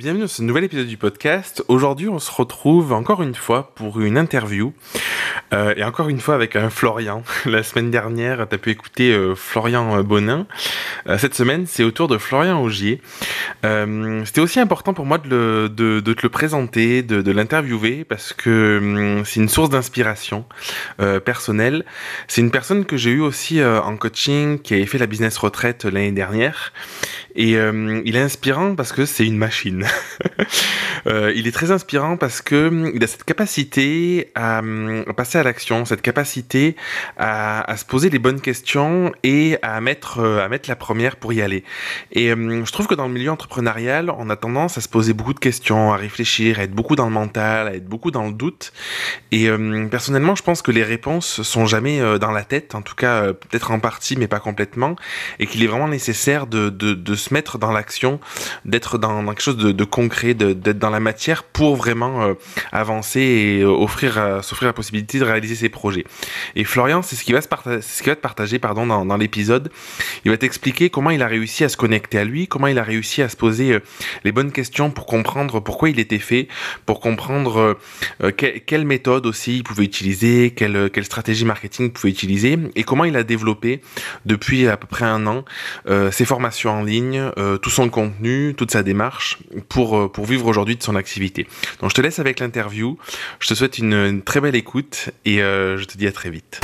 bienvenue dans ce nouvel épisode du podcast. Aujourd'hui, on se retrouve encore une fois pour une interview. Euh, et encore une fois avec un Florian. La semaine dernière, tu as pu écouter euh, Florian Bonin. Euh, cette semaine, c'est au tour de Florian Augier. C'était aussi important pour moi de, le, te le présenter, de, l'interviewer, parce que hum, c'est une source d'inspiration personnelle. C'est une personne que j'ai eu aussi en coaching, qui avait fait la business retraite l'année dernière. Et euh, il est inspirant parce que c'est une machine. euh, il est très inspirant parce que hum, il a cette capacité à, hum, à passer à l'action, cette capacité à, se poser les bonnes questions et à mettre euh, à mettre la première pour y aller. Et euh, je trouve que dans le milieu entrepreneurial, on a tendance à se poser beaucoup de questions, à réfléchir, à être beaucoup dans le mental, à être beaucoup dans le doute. Et personnellement, je pense que les réponses sont jamais dans la tête, en tout cas peut-être en partie, mais pas complètement, et qu'il est vraiment nécessaire de, de, de se mettre dans l'action, d'être dans, quelque chose de, concret, d'être dans la matière pour vraiment euh, avancer et euh, offrir, euh, s'offrir la possibilité de réaliser ses projets. Et Florian, c'est ce qui va se partager, te partager, pardon, dans, l'épisode. Il va t'expliquer comment il a réussi à se connecter à lui, comment il a réussi à se poser les bonnes questions pour comprendre pourquoi il était fait, pour comprendre euh, que, quelle méthode aussi il pouvait utiliser, quelle, quelle stratégie marketing il pouvait utiliser, et comment il a développé depuis à peu près un an ses formations en ligne, euh, tout son contenu, toute sa démarche pour, euh, pour vivre aujourd'hui de son activité. Donc je te laisse avec l'interview, je te souhaite une, une très belle écoute et euh, je te dis à très vite.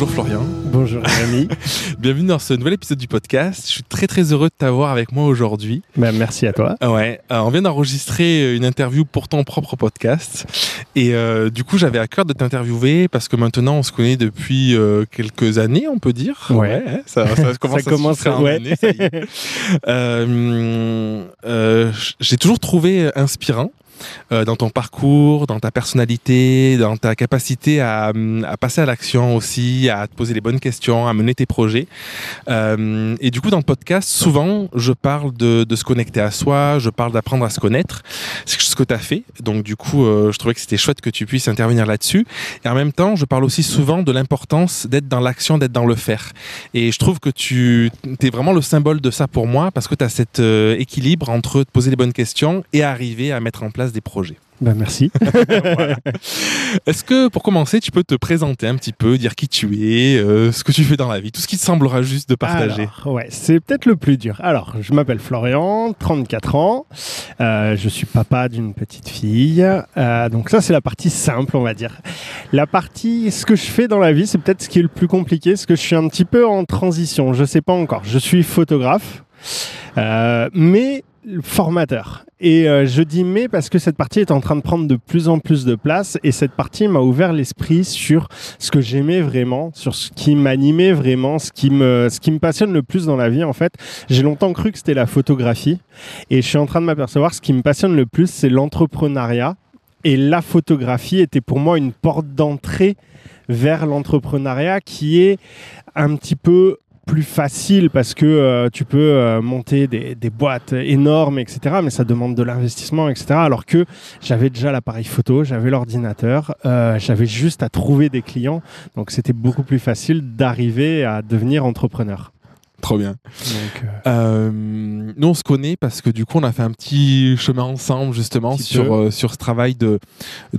Bonjour Florian. Bonjour Rémi. Bienvenue dans ce nouvel épisode du podcast. Je suis très très heureux de t'avoir avec moi aujourd'hui. Bah, merci à toi. Ouais, euh, on vient d'enregistrer une interview pour ton propre podcast. Et euh, du coup, j'avais à cœur de t'interviewer parce que maintenant on se connaît depuis euh, quelques années, on peut dire. Ouais, hein, ça, ça, commence ça à commence ouais. Euh, euh, J'ai toujours trouvé inspirant euh, dans ton parcours, dans ta personnalité, dans ta capacité à, à passer à l'action aussi, à te poser les bonnes questions, à mener tes projets. Euh, et du coup, dans le podcast, souvent, je parle de, se connecter à soi, je parle d'apprendre à se connaître. Tu as fait. Donc, du coup, euh, je trouvais que c'était chouette que tu puisses intervenir là-dessus. Et en même temps, je parle aussi souvent de l'importance d'être dans l'action, d'être dans le faire. Et je trouve que tu es vraiment le symbole de ça pour moi parce que tu as cet euh, équilibre entre te poser les bonnes questions et arriver à mettre en place des projets. Bah, merci. Voilà. Est-ce que pour commencer, tu peux te présenter un petit peu, dire qui tu es, euh, ce que tu fais dans la vie, tout ce qui te semblera juste de partager? Alors, ouais, c'est peut-être le plus dur. Alors, je m'appelle Florian, 34 ans. Euh, je suis papa d'une petite fille. Euh, donc ça, c'est la partie simple, on va dire. La partie, ce que je fais dans la vie, c'est peut-être ce qui est le plus compliqué, parce que je suis un petit peu en transition. Je sais pas encore. Je suis photographe, euh, mais formateur. Et euh, je dis mais parce que cette partie est en train de prendre de plus en plus de place et cette partie m'a ouvert l'esprit sur ce que j'aimais vraiment, sur ce qui m'animait vraiment, ce qui me ce qui me passionne le plus dans la vie en fait. J'ai longtemps cru que c'était la photographie et je suis en train de m'apercevoir ce qui me passionne le plus c'est l'entrepreneuriat et la photographie était pour moi une porte d'entrée vers l'entrepreneuriat qui est un petit peu plus facile parce que euh, tu peux euh, monter des, des, boîtes énormes, etc. Mais ça demande de l'investissement, etc. Alors que j'avais déjà l'appareil photo, j'avais l'ordinateur, euh, j'avais juste à trouver des clients. Donc c'était beaucoup plus facile d'arriver à devenir entrepreneur. Trop bien. Donc. Nous, on se connaît parce que du coup, on a fait un petit chemin ensemble justement sur, euh, sur ce travail de,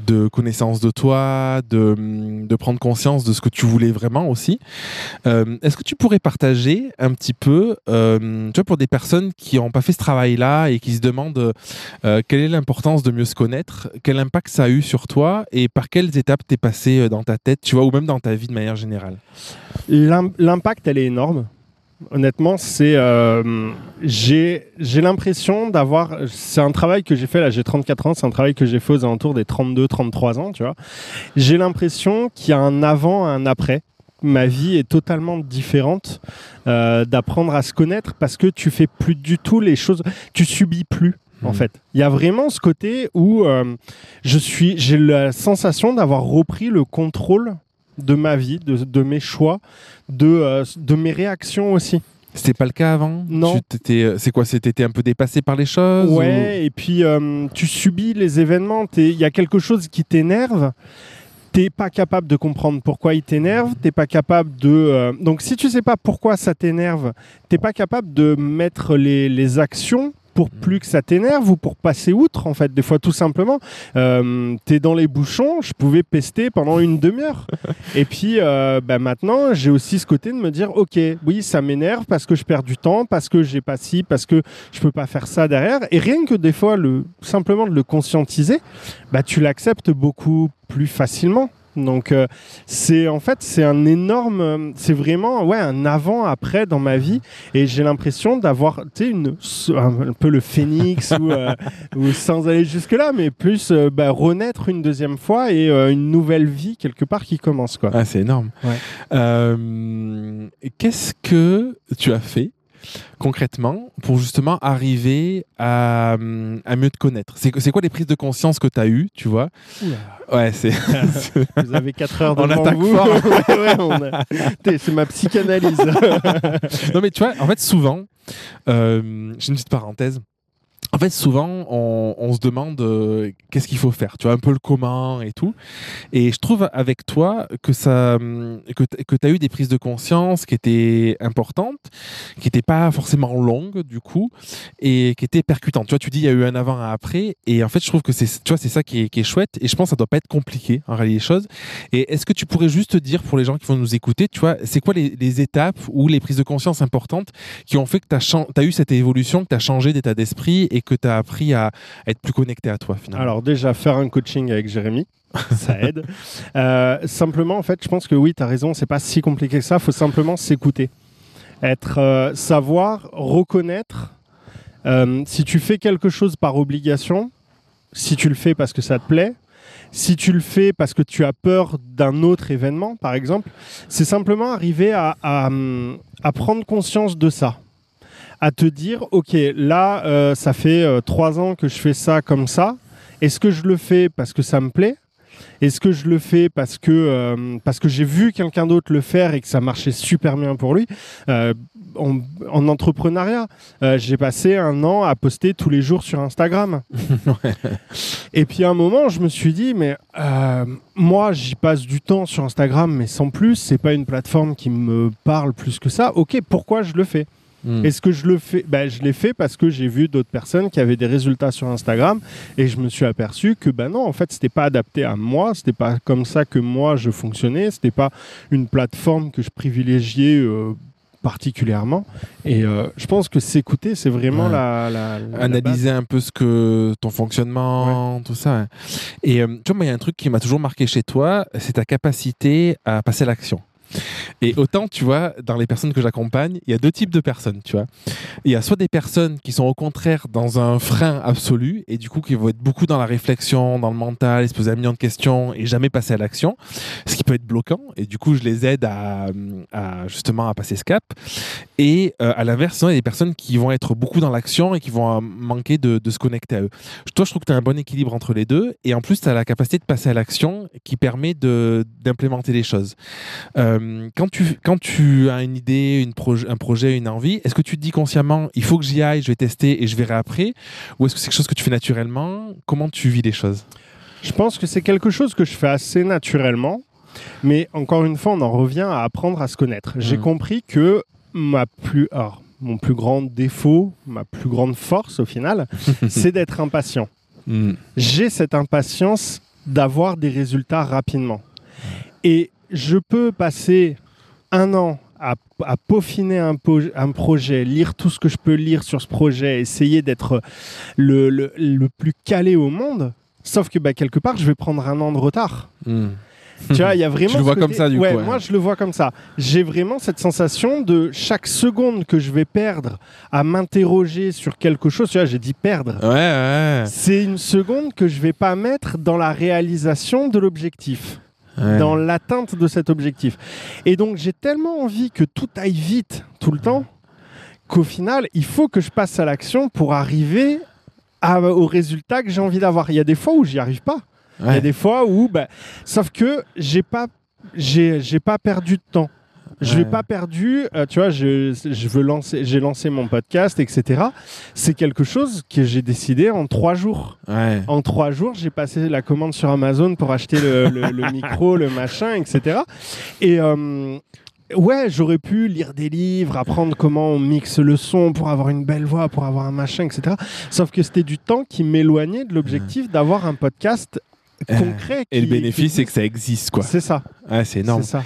de connaissance de toi, de, de prendre conscience de ce que tu voulais vraiment aussi. Euh, Est-ce que tu pourrais partager un petit peu, euh, tu vois, pour des personnes qui n'ont pas fait ce travail-là et qui se demandent euh, quelle est l'importance de mieux se connaître, quel impact ça a eu sur toi et par quelles étapes t'es passé dans ta tête, tu vois, ou même dans ta vie de manière générale? L'impact, elle est énorme. Honnêtement, c'est euh, j'ai l'impression d'avoir c'est un travail que j'ai fait là, j'ai 34 ans, c'est un travail que j'ai fait aux alentours des 32 33 ans, tu vois. J'ai l'impression qu'il y a un avant, un après. Ma vie est totalement différente euh, d'apprendre à se connaître parce que tu fais plus du tout les choses, tu subis plus en Mhm. fait. Il y a vraiment ce côté où euh, je suis j'ai la sensation d'avoir repris le contrôle de ma vie, de, de mes choix, de, euh, de mes réactions aussi. C'était pas le cas avant? Non. Euh, C'est quoi C'était un peu dépassé par les choses ou- Ouais, et puis euh, tu subis les événements. Il y a quelque chose qui t'énerve. T'es pas capable de comprendre pourquoi il t'énerve. T'es pas capable de. euh, Donc si tu sais pas pourquoi ça t'énerve, t'es pas capable de mettre les, les actions pour plus que ça t'énerve ou pour passer outre en fait des fois tout simplement. Euh, t'es dans les bouchons je pouvais pester pendant une demi-heure. Et puis euh, bah, maintenant j'ai aussi ce côté de me dire ok oui ça m'énerve parce que je perds du temps parce que j'ai pas ci parce que je peux pas faire ça derrière. Et rien que des fois le simplement de le conscientiser bah tu l'acceptes beaucoup plus facilement donc euh, c'est en fait c'est un énorme c'est vraiment ouais un avant après dans ma vie et j'ai l'impression d'avoir tu une un peu le phénix ou, euh, ou sans aller jusque là mais plus euh, bah, renaître une deuxième fois et une nouvelle vie quelque part qui commence quoi Ah, c'est énorme. Ouais. Qu'est-ce que tu as fait concrètement pour justement arriver à, à mieux te connaître C'est quoi les prises de conscience que tu as eues, tu vois? Ouais, c'est. vous avez 4 heures On devant attaque vous fort. Ouais, ouais, on a- T'es- c'est ma psychanalyse non, mais tu vois, en fait, souvent, euh, j'ai une petite parenthèse. En fait, souvent, on, se demande euh, qu'est-ce qu'il faut faire, tu vois, un peu le comment et tout. Et je trouve avec toi que ça, hum, que, tu as eu des prises de conscience qui étaient importantes, qui n'étaient pas forcément longues, du coup, et qui étaient percutantes. Tu vois, tu dis, il y a eu un avant, un après. Et en fait, je trouve que c'est, tu vois, c'est ça qui est, chouette. Et je pense que ça doit pas être compliqué, en réalité, les choses. Et est-ce que tu pourrais juste dire pour les gens qui vont nous écouter, tu vois, c'est quoi les, les étapes ou les prises de conscience importantes qui ont fait que tu as, eu cette évolution, que tu as changé d'état d'esprit et que tu as appris à être plus connecté à toi finalement Alors déjà, faire un coaching avec Jérémy, ça aide. Euh, simplement, en fait, je pense que oui, tu as raison, c'est pas si compliqué que ça, il faut simplement s'écouter. Être, euh, savoir, reconnaître, euh, si tu fais quelque chose par obligation, si tu le fais parce que ça te plaît, si tu le fais parce que tu as peur d'un autre événement, par exemple, c'est simplement arriver à, à, hum, à prendre conscience de ça à te dire, ok, là, euh, ça fait euh, trois ans que je fais ça comme ça. Est-ce que je le fais parce que ça me plaît? Est-ce que je le fais parce que, euh, parce que j'ai vu quelqu'un d'autre le faire et que ça marchait super bien pour lui? En, en entrepreneuriat, j'ai passé un an à poster tous les jours sur Instagram. Et puis à un moment, je me suis dit, mais moi, j'y passe du temps sur Instagram, mais sans plus. C'est pas une plateforme qui me parle plus que ça. Ok, pourquoi je le fais? Hmm. est-ce que je le fais ben, Je l'ai fait parce que j'ai vu d'autres personnes qui avaient des résultats sur Instagram et je me suis aperçu que ben non, en fait, c'était pas adapté à moi, c'était pas comme ça que moi je fonctionnais, c'était pas une plateforme que je privilégiais euh, particulièrement. Et euh, je pense que s'écouter, c'est vraiment Ouais. la, la- la analyser un peu ce que ton fonctionnement, tout ça. Et euh, tu vois, il y a un truc qui m'a toujours marqué chez toi, c'est ta capacité à passer à l'action. Et autant, tu vois, dans les personnes que j'accompagne, il y a deux types de personnes, tu vois. Il y a soit des personnes qui sont au contraire dans un frein absolu et du coup qui vont être beaucoup dans la réflexion, dans le mental, se poser un million de questions et jamais passer à l'action, ce qui peut être bloquant. Et du coup, je les aide à, justement à passer ce cap. Et euh, à l'inverse, il y a des personnes qui vont être beaucoup dans l'action et qui vont euh, manquer de, se connecter à eux. Toi, je trouve que tu as un bon équilibre entre les deux. Et en plus, tu as la capacité de passer à l'action qui permet d'implémenter les choses. Euh, quand, tu, quand tu as une idée, une proje- un projet, une envie, est-ce que tu te dis consciemment, il faut que j'y aille, je vais tester et je verrai après Ou est-ce que c'est quelque chose que tu fais naturellement? Comment tu vis les choses? Je pense que c'est quelque chose que je fais assez naturellement. Mais encore une fois, on en revient à apprendre à se connaître. J'ai Mhm. compris que ma plus, alors, mon plus grand défaut, ma plus grande force au final, c'est d'être impatient. Hmm. J'ai cette impatience d'avoir des résultats rapidement. Et je peux passer un an à, à peaufiner un, projet, lire tout ce que je peux lire sur ce projet, essayer d'être le, le- le plus calé au monde. Sauf que bah, quelque part, je vais prendre un an de retard. Hmm. Tu vois, il y a vraiment. Tu le vois côté- comme ça, du ouais, coup, ouais. Moi, je le vois comme ça. J'ai vraiment cette sensation de chaque seconde que je vais perdre à m'interroger sur quelque chose. Tu vois, j'ai dit perdre. Ouais, ouais. C'est une seconde que je vais pas mettre dans la réalisation de l'objectif, ouais. dans l'atteinte de cet objectif. Et donc, j'ai tellement envie que tout aille vite tout le temps qu'au final, il faut que je passe à l'action pour arriver à- au résultat que j'ai envie d'avoir. Il y a des fois où j'y arrive pas. Il y a des fois où, bah, sauf que j'ai pas, j'ai pas perdu de temps. Je Ouais. pas perdu. euh, tu vois, je, je veux lancer, j'ai lancé mon podcast, etc. C'est quelque chose que j'ai décidé en trois jours. Ouais. En trois jours, j'ai passé la commande sur Amazon pour acheter le, le- le micro, le machin, etc. Et euh, ouais, j'aurais pu lire des livres, apprendre comment on mixe le son pour avoir une belle voix, pour avoir un machin, etc. Sauf que c'était du temps qui m'éloignait de l'objectif d'avoir un podcast concret. Et le bénéfice, c'est que ça existe, quoi. C'est ça. Ouais, c'est énorme. C'est ça.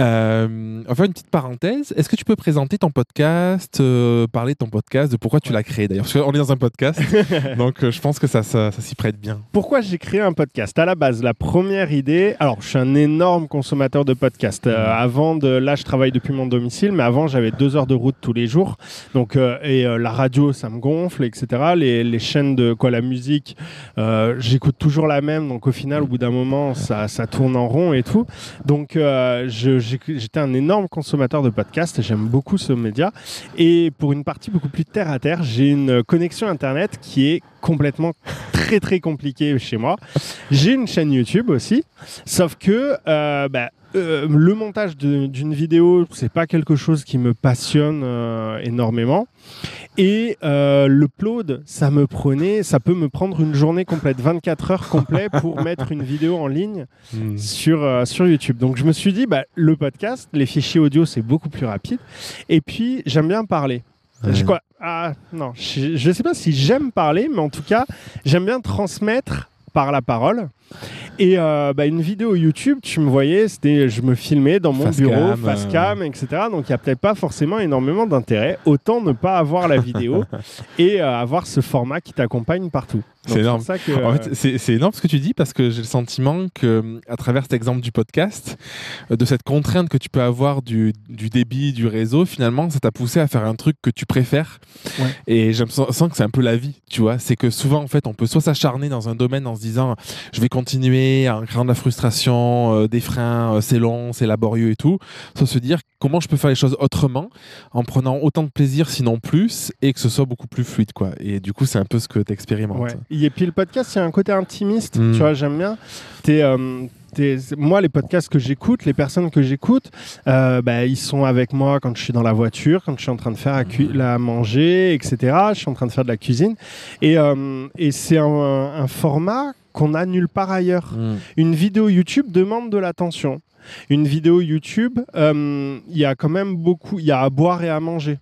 Euh, enfin, une petite parenthèse. Est-ce que tu peux présenter ton podcast, euh, parler de ton podcast, de pourquoi tu l'as créé d'ailleurs? Parce qu'on est dans un podcast, donc euh, je pense que ça, ça, ça s'y prête bien. Pourquoi j'ai créé un podcast? À la base, la première idée. Alors, je suis un énorme consommateur de podcasts. Euh, avant de, là, je travaille depuis mon domicile, mais avant, j'avais deux heures de route tous les jours. Donc, euh, et euh, la radio, ça me gonfle, etc. Les, les chaînes de quoi, la musique, euh, j'écoute toujours la même. Donc, final, au bout d'un moment, ça, tourne en rond et tout. Donc, euh, j'étais un énorme consommateur de podcasts. J'aime beaucoup ce média. Et pour une partie beaucoup plus terre à terre, j'ai une connexion internet qui est complètement très très compliquée chez moi. J'ai une chaîne YouTube aussi, sauf que euh, bah, euh, le montage d'une vidéo, c'est pas quelque chose qui me passionne euh, énormément. Et euh, l'upload, ça me prenait, ça peut me prendre une journée complète, 24 heures complètes pour mettre une vidéo en ligne sur, euh, sur YouTube. Donc je me suis dit, bah, le podcast, les fichiers audio, c'est beaucoup plus rapide. Et puis, j'aime bien parler. Ouais. Je, quoi, ah, non, je ne sais pas si j'aime parler, mais en tout cas, j'aime bien transmettre par la parole. Et euh, bah, une vidéo YouTube, tu me voyais, c'était, je me filmais dans mon Face bureau, cam, face euh. cam, etc. Donc il n'y a peut-être pas forcément énormément d'intérêt. Autant ne pas avoir la vidéo et euh, avoir ce format qui t'accompagne partout. C'est énorme. pour ça que, En fait, c'est énorme ce que tu dis parce que j'ai le sentiment que, à travers cet exemple du podcast, de cette contrainte que tu peux avoir du, du débit du réseau, finalement, ça t'a poussé à faire un truc que tu préfères. Ouais. Et je me sens sens que c'est un peu la vie, tu vois. C'est que souvent, en fait, on peut soit s'acharner dans un domaine en se disant, je vais continuer en créant de la frustration, euh, des freins, euh, c'est long, c'est laborieux et tout, soit se dire comment je peux faire les choses autrement en prenant autant de plaisir, sinon plus, et que ce soit beaucoup plus fluide, quoi. Et du coup, c'est un peu ce que tu expérimentes. Ouais. Et puis le podcast, il y a un côté intimiste, Mm. tu vois, j'aime bien. T'es, euh, t'es- moi, les podcasts que j'écoute, les personnes que j'écoute, euh, bah, ils sont avec moi quand je suis dans la voiture, quand je suis en train de faire à, cu- la manger, etc. Je suis en train de faire de la cuisine. Et, euh, et c'est un, un format qu'on a nulle part ailleurs. Mm. Une vidéo YouTube demande de l'attention. Une vidéo YouTube, euh, il y a quand même beaucoup, il y a à boire et à manger.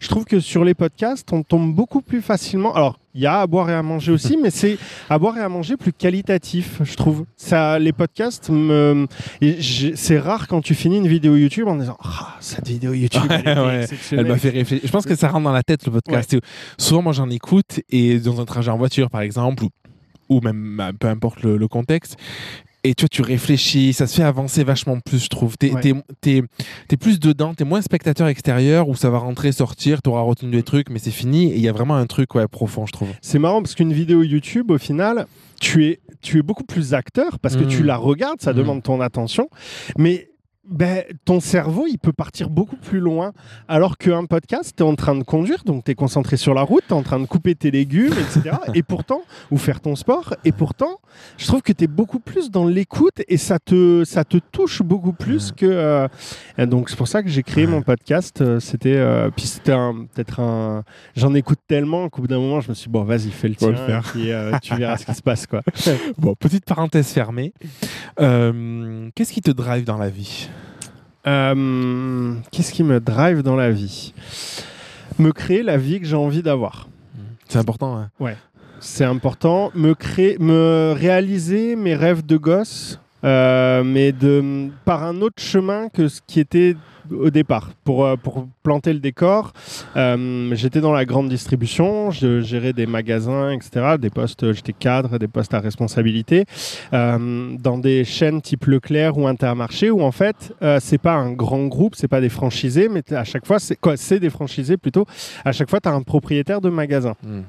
Je trouve que sur les podcasts, on tombe beaucoup plus facilement. Alors, il y a à boire et à manger aussi, mais c'est à boire et à manger plus qualitatif, je trouve. Ça, les podcasts, me... c'est rare quand tu finis une vidéo YouTube en disant Ah, cette vidéo YouTube, elle Ouais, m'a fait réfléchir. Je pense que ça rentre dans la tête le podcast. Souvent, moi, j'en écoute et dans un trajet en voiture, par exemple, ou, ou même bah, peu importe le, le contexte. Et tu vois, tu réfléchis, ça se fait avancer vachement plus, je trouve. T'es Ouais. t'es plus dedans, t'es moins spectateur extérieur où ça va rentrer, sortir, t'auras retenu des trucs, mais c'est fini. Et il y a vraiment un truc ouais, profond, je trouve. C'est marrant parce qu'une vidéo YouTube, au final, tu es, tu es beaucoup plus acteur parce que Mm. tu la regardes, ça Mm. demande ton attention, mais ben, ton cerveau, il peut partir beaucoup plus loin. Alors qu'un podcast, tu es en train de conduire, donc tu es concentré sur la route, tu es en train de couper tes légumes, etc. et pourtant, ou faire ton sport, et pourtant, je trouve que tu es beaucoup plus dans l'écoute et ça te, ça te touche beaucoup plus que. euh, et donc, c'est pour ça que j'ai créé mon podcast. euh, C'était. euh, puis c'était un- peut-être un. J'en écoute tellement qu'au bout d'un moment, je me suis dit, bon, vas-y, fais le Faut tien, le faire. et puis euh, tu verras ce qui se passe, quoi. Bon, petite parenthèse fermée. Euh, Qu'est-ce qui te drive dans la vie? Euh, Qu'est-ce qui me drive dans la vie? Me créer la vie que j'ai envie d'avoir. C'est important. hein. C'est important. Me créer, me réaliser mes rêves de gosse, euh, mais par un autre chemin que ce qui était au départ. Pour, euh, pour planter le décor, euh, j'étais dans la grande distribution, je gérais des magasins, etc. Des postes, j'étais cadre, des postes à responsabilité, dans des chaînes type Leclerc ou Intermarché, où en fait, euh, c'est pas un grand groupe, c'est pas des franchisés, mais à chaque fois, c'est des franchisés plutôt. À chaque fois, tu as un propriétaire de magasin. Mm.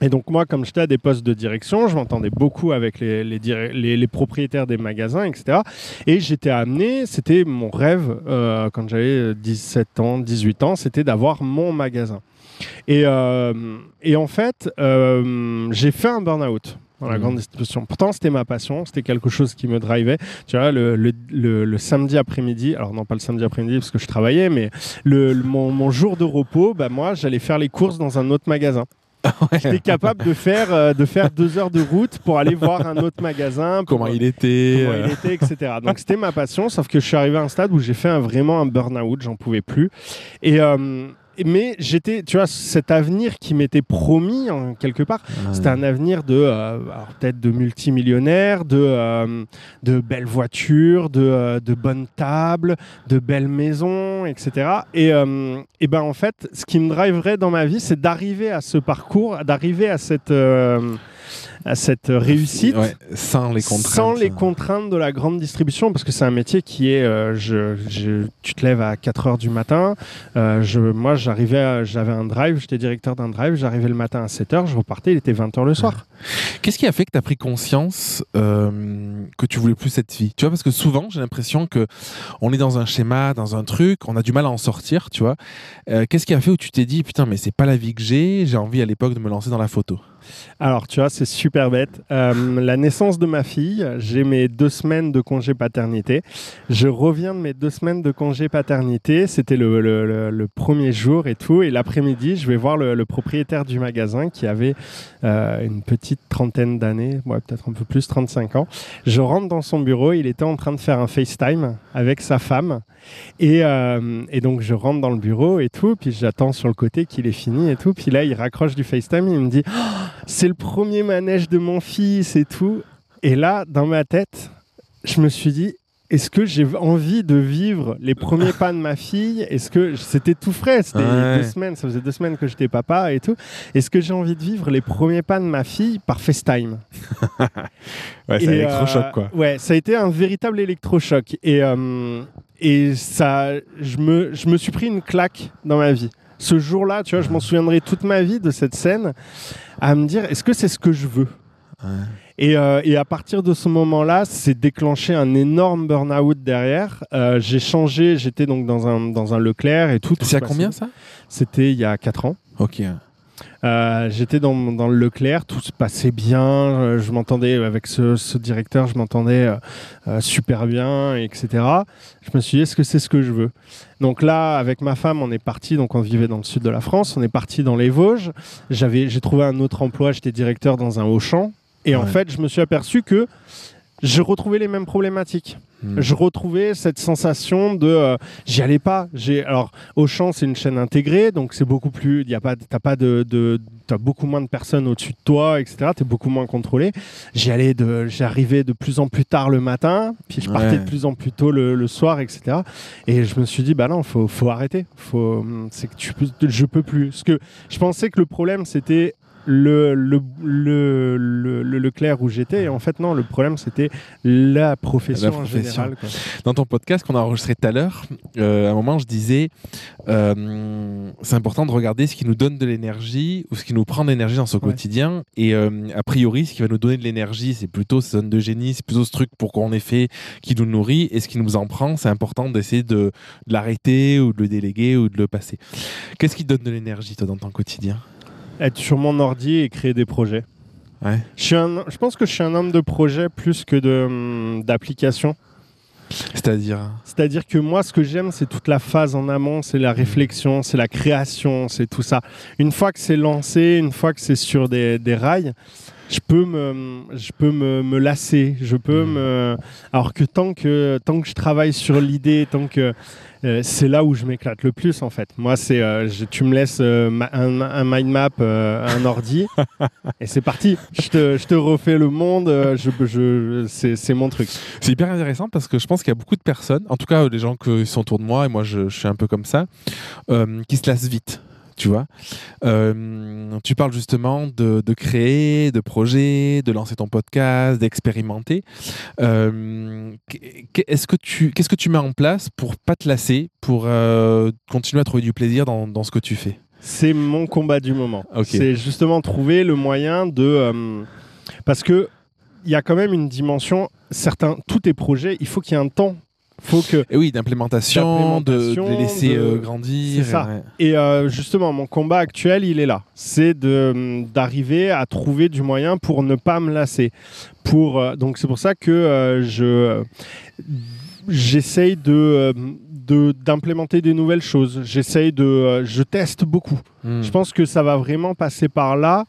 Et donc moi, comme j'étais à des postes de direction, je m'entendais beaucoup avec les, les, les- les propriétaires des magasins, etc. Et j'étais amené, c'était mon rêve euh, quand j'avais 17 ans, 18 ans, c'était d'avoir mon magasin. Et, euh, et en fait, euh, j'ai fait un burn-out. dans la Mhm. grande distribution. Pourtant, c'était ma passion, c'était quelque chose qui me drivait. Tu vois, le, le, le- le samedi après-midi, alors non pas le samedi après-midi parce que je travaillais, mais le, le- mon, mon jour de repos, bah, moi, j'allais faire les courses dans un autre magasin. J'étais capable de faire, euh, de faire deux heures de route pour aller voir un autre magasin. pour- Comment il était comment euh, il était, etc. Donc c'était ma passion, sauf que je suis arrivé à un stade où j'ai fait un- vraiment un burn-out, j'en pouvais plus. Et euh, mais j'étais, tu vois, cet avenir qui m'était promis en quelque part, c'était un avenir de, euh, peut-être de multimillionnaire, de, euh, de belles voitures, de, euh, de bonnes tables, de belles maisons, etc. Et, euh, et ben en fait, ce qui me driverait dans ma vie, c'est d'arriver à ce parcours, d'arriver à cette, à cette réussite. Ouais, sans les contraintes. Sans les contraintes de la grande distribution, parce que c'est un métier qui est, euh, je, je- tu te lèves à 4 heures du matin. euh, je, moi, j'arrivais, j'avais un drive, j'étais directeur d'un drive, j'arrivais le matin à 7 heures, je repartais, il était 20 heures le soir. Qu'est-ce qui a fait que tu as pris conscience euh, que tu voulais plus cette vie? Tu vois, parce que souvent, j'ai l'impression que on est dans un schéma, dans un truc, on a du mal à en sortir, tu vois. Qu'est-ce qui a fait où tu t'es dit, putain, mais c'est pas la vie que j'ai, j'ai envie à l'époque de me lancer dans la photo? Alors, tu vois, c'est super bête. Euh, la naissance de ma fille, j'ai mes deux semaines de congé paternité. Je reviens de mes deux semaines de congé paternité. C'était le, le- premier jour et tout. Et l'après-midi, je vais voir le, propriétaire du magasin qui avait euh, une petite trentaine d'années, ouais, peut-être un peu plus, 35 ans. Je rentre dans son bureau. Il était en train de faire un FaceTime avec sa femme. Et, euh, et donc, je rentre dans le bureau et tout. Puis j'attends sur le côté qu'il ait fini et tout. Puis là, il raccroche du FaceTime. Il me dit c'est le premier manège de mon fils et tout. Et là, dans ma tête, je me suis dit, est-ce que j'ai envie de vivre les premiers pas de ma fille? Est-ce que c'était tout frais? C'était Ouais. deux semaines, ça faisait deux semaines que j'étais papa et tout. Est-ce que j'ai envie de vivre les premiers pas de ma fille par FaceTime? Ouais, c'est et, électrochoc, euh, quoi. Ouais, ça a été un véritable électrochoc. Et, euh, et ça, je me, je me suis pris une claque dans ma vie. Ce jour-là, tu vois, je m'en souviendrai toute ma vie de cette scène, à me dire, est-ce que c'est ce que je veux Ouais. et, euh, et à partir de ce moment-là, c'est déclenché un énorme burn-out derrière. Euh, j'ai changé, j'étais donc dans un, dans un Leclerc et tout. tout C'est à combien ça C'était il y a 4 ans. Ok. Euh, J'étais dans, dans le Leclerc, tout se passait bien. je m'entendais avec ce, ce directeur, je m'entendais super bien, etc. Je me suis dit, est-ce que c'est ce que je veux? Donc là, avec ma femme, on est parti. Donc on vivait dans le sud de la France. On est parti dans les Vosges. J'avais, j'ai trouvé un autre emploi. J'étais directeur dans un Auchan. Et en fait, je me suis aperçu que je retrouvais les mêmes problématiques. Hmm. Je retrouvais cette sensation de euh, j'y allais pas. J'ai alors Auchan c'est une chaîne intégrée donc c'est beaucoup plus il y a pas t'as pas de, de t'as beaucoup moins de personnes au-dessus de toi etc. T'es beaucoup moins contrôlé. J'y allais de j'arrivais de plus en plus tard le matin puis je partais Ouais. de plus en plus tôt le, le soir etc. Et je me suis dit bah non faut faut arrêter. Faut c'est que tu peux, je peux plus. Parce que je pensais que le problème c'était le, le, le, le, le Leclerc où j'étais. Et en fait, non, le problème, c'était la profession, La en profession. général. quoi. Dans ton podcast qu'on a enregistré tout à l'heure, euh, à un moment, je disais euh, c'est important de regarder ce qui nous donne de l'énergie ou ce qui nous prend de l'énergie dans son Ouais. quotidien. Et euh, a priori, ce qui va nous donner de l'énergie, c'est plutôt cette zone de génie, c'est plutôt ce truc pour qu'on ait fait qui nous nourrit. Et ce qui nous en prend, c'est important d'essayer de, de l'arrêter ou de le déléguer ou de le passer. Qu'est-ce qui te donne de l'énergie, toi, dans ton quotidien? Être sur mon ordi et créer des projets. Ouais. Je, suis un, je pense que je suis un homme de projet plus que hum, d'application. C'est-à-dire? C'est-à-dire que moi, ce que j'aime, c'est toute la phase en amont, c'est la réflexion, c'est la création, c'est tout ça. Une fois que c'est lancé, une fois que c'est sur des, des rails, je peux me, je peux me, me lasser. Je peux Mhm. me. Alors que tant que tant que je travaille sur l'idée, tant que euh, c'est là où je m'éclate le plus en fait. Moi, c'est euh, tu me laisses euh, ma- un, un mind map, un ordi, et c'est parti. Je te, je te refais le monde. je, je, c'est, c'est mon truc. C'est hyper intéressant parce que je pense qu'il y a beaucoup de personnes, en tout cas les gens qui sont autour de moi, et moi je, je suis un peu comme ça, qui se lassent vite. Tu vois, Euh, tu parles justement de, de créer, de projets, de lancer ton podcast, d'expérimenter. Euh, que tu, qu'est-ce que tu mets en place pour pas te lasser, pour euh, continuer à trouver du plaisir dans, dans ce que tu fais? C'est mon combat du moment. C'est justement trouver le moyen de. parce que il y a quand même une dimension. Certains, tous tes projets, il faut qu'il y ait un temps Faut que Et oui, d'implémentation, de, de les laisser de- euh, grandir. Ça. Et euh, justement, mon combat actuel, il est là. C'est de- d'arriver à trouver du moyen pour ne pas me lasser. Pour, euh, donc c'est pour ça que je j'essaye de de- d'implémenter des nouvelles choses. J'essaye de, euh, je teste beaucoup. Hmm. Je pense que ça va vraiment passer par là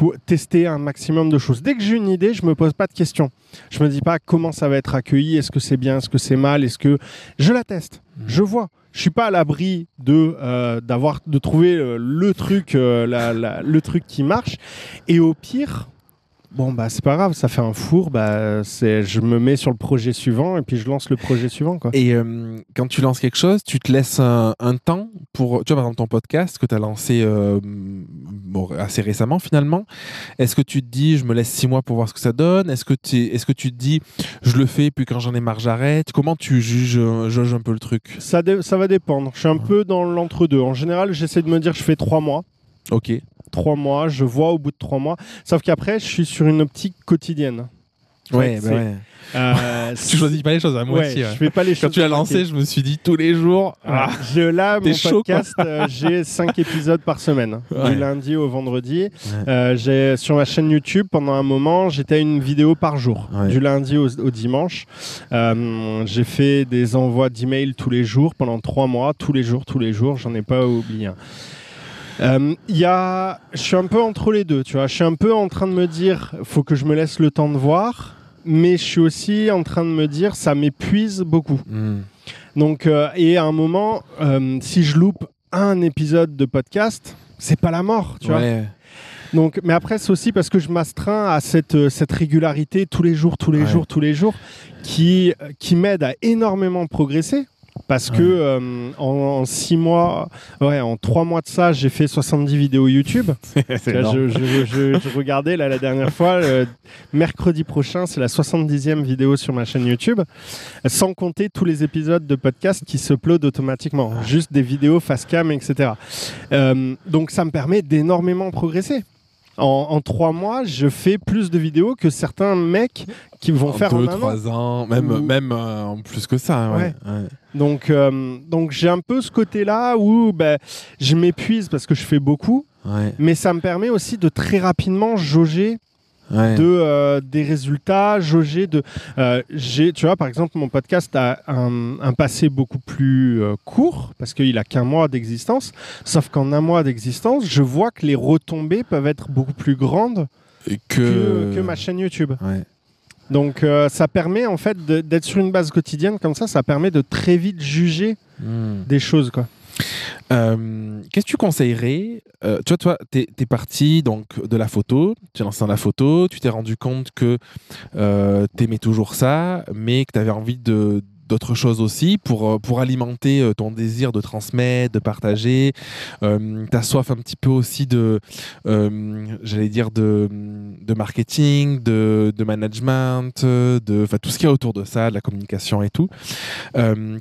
pour tester un maximum de choses. Dès que j'ai une idée, je me pose pas de questions. Je me dis pas comment ça va être accueilli, est-ce que c'est bien, est-ce que c'est mal, est-ce que je la teste, Mhm. je vois. Je suis pas à l'abri de euh, d'avoir de trouver euh, le truc euh, la- la- le truc qui marche et au pire Bon bah c'est pas grave, ça fait un four, bah c'est je me mets sur le projet suivant et puis je lance le projet suivant quoi. Et euh, quand tu lances quelque chose, tu te laisses un, un temps pour, tu vois, par exemple, ton podcast que tu as lancé euh, bon, assez récemment finalement. Est-ce que tu te dis, je me laisse six mois pour voir ce que ça donne? Est-ce que, tu- est-ce que tu te dis, je le fais, puis quand j'en ai marre, j'arrête? Comment tu juges, euh, jauges un peu le truc? Ça, ça va dépendre. Je suis un peu dans l'entre-deux. En général, j'essaie de me dire je fais trois mois. Ok. Trois mois, je vois au bout de trois mois. Sauf qu'après, je suis sur une optique quotidienne. Ouais, bah ouais. Euh, Tu choisis pas les choses à moi ouais, aussi. ouais. je fais pas les Quand choses tu l'as lancé, je me suis dit tous les jours. Ah, Je, là, mon chaud, podcast, euh, j'ai cinq épisodes par semaine, du lundi au vendredi. Euh, j'ai sur ma chaîne YouTube pendant un moment, j'étais à une vidéo par jour, du lundi au, au dimanche. Euh, j'ai fait des envois d'emails tous les jours pendant trois mois, tous les jours, tous les jours. J'en ai pas oublié. Euh, y a, je suis un peu entre les deux, tu vois. Je suis un peu en train de me dire, faut que je me laisse le temps de voir, mais je suis aussi en train de me dire, ça m'épuise beaucoup. Hmm. Donc, euh, et à un moment, euh, si je loupe un épisode de podcast, c'est pas la mort, tu vois. Donc, mais après, c'est aussi parce que je m'astreins à cette, cette régularité tous les jours, tous les Ouais. jours, tous les jours, qui, qui m'aide à énormément progresser. Parce que euh, en, en six mois, ouais, en trois mois de ça, j'ai fait 70 vidéos YouTube. Énorme. je, je- je- je regardais là la dernière fois, euh, mercredi prochain, c'est la 70e vidéo sur ma chaîne YouTube, sans compter tous les épisodes de podcast qui se uploadent automatiquement, juste des vidéos face cam, etc. Euh, donc ça me permet d'énormément progresser. En, en trois mois, je fais plus de vidéos que certains mecs qui vont En faire deux, en un an. trois ans, même, Ou- même euh, en plus que ça. Ouais. ouais. Donc, euh, donc j'ai un peu ce côté-là où ben, je m'épuise parce que je fais beaucoup, mais ça me permet aussi de très rapidement jauger Ouais. de euh, des résultats, jauger de. euh, j'ai, tu vois, par exemple, mon podcast a un, un passé beaucoup plus euh, court parce qu'il a qu'un mois d'existence. Sauf qu'en un mois d'existence, je vois que les retombées peuvent être beaucoup plus grandes que, que... que ma chaîne YouTube. Ouais. Donc, ça permet en fait d'être sur une base quotidienne comme ça. Ça permet de très vite juger Hmm. des choses, quoi. Euh, Qu'est-ce que tu conseillerais? Euh, Tu vois, toi, t'es es parti donc de la photo, tu es lancé dans la photo, tu t'es rendu compte que euh, t'aimais toujours ça, mais que tu avais envie de d'autres choses aussi pour, euh, pour alimenter euh, ton désir de transmettre, de partager. Euh, ta soif un petit peu aussi de, j'allais dire, de, de marketing, de, de management, de tout ce qu'il y a autour de ça, de la communication et tout.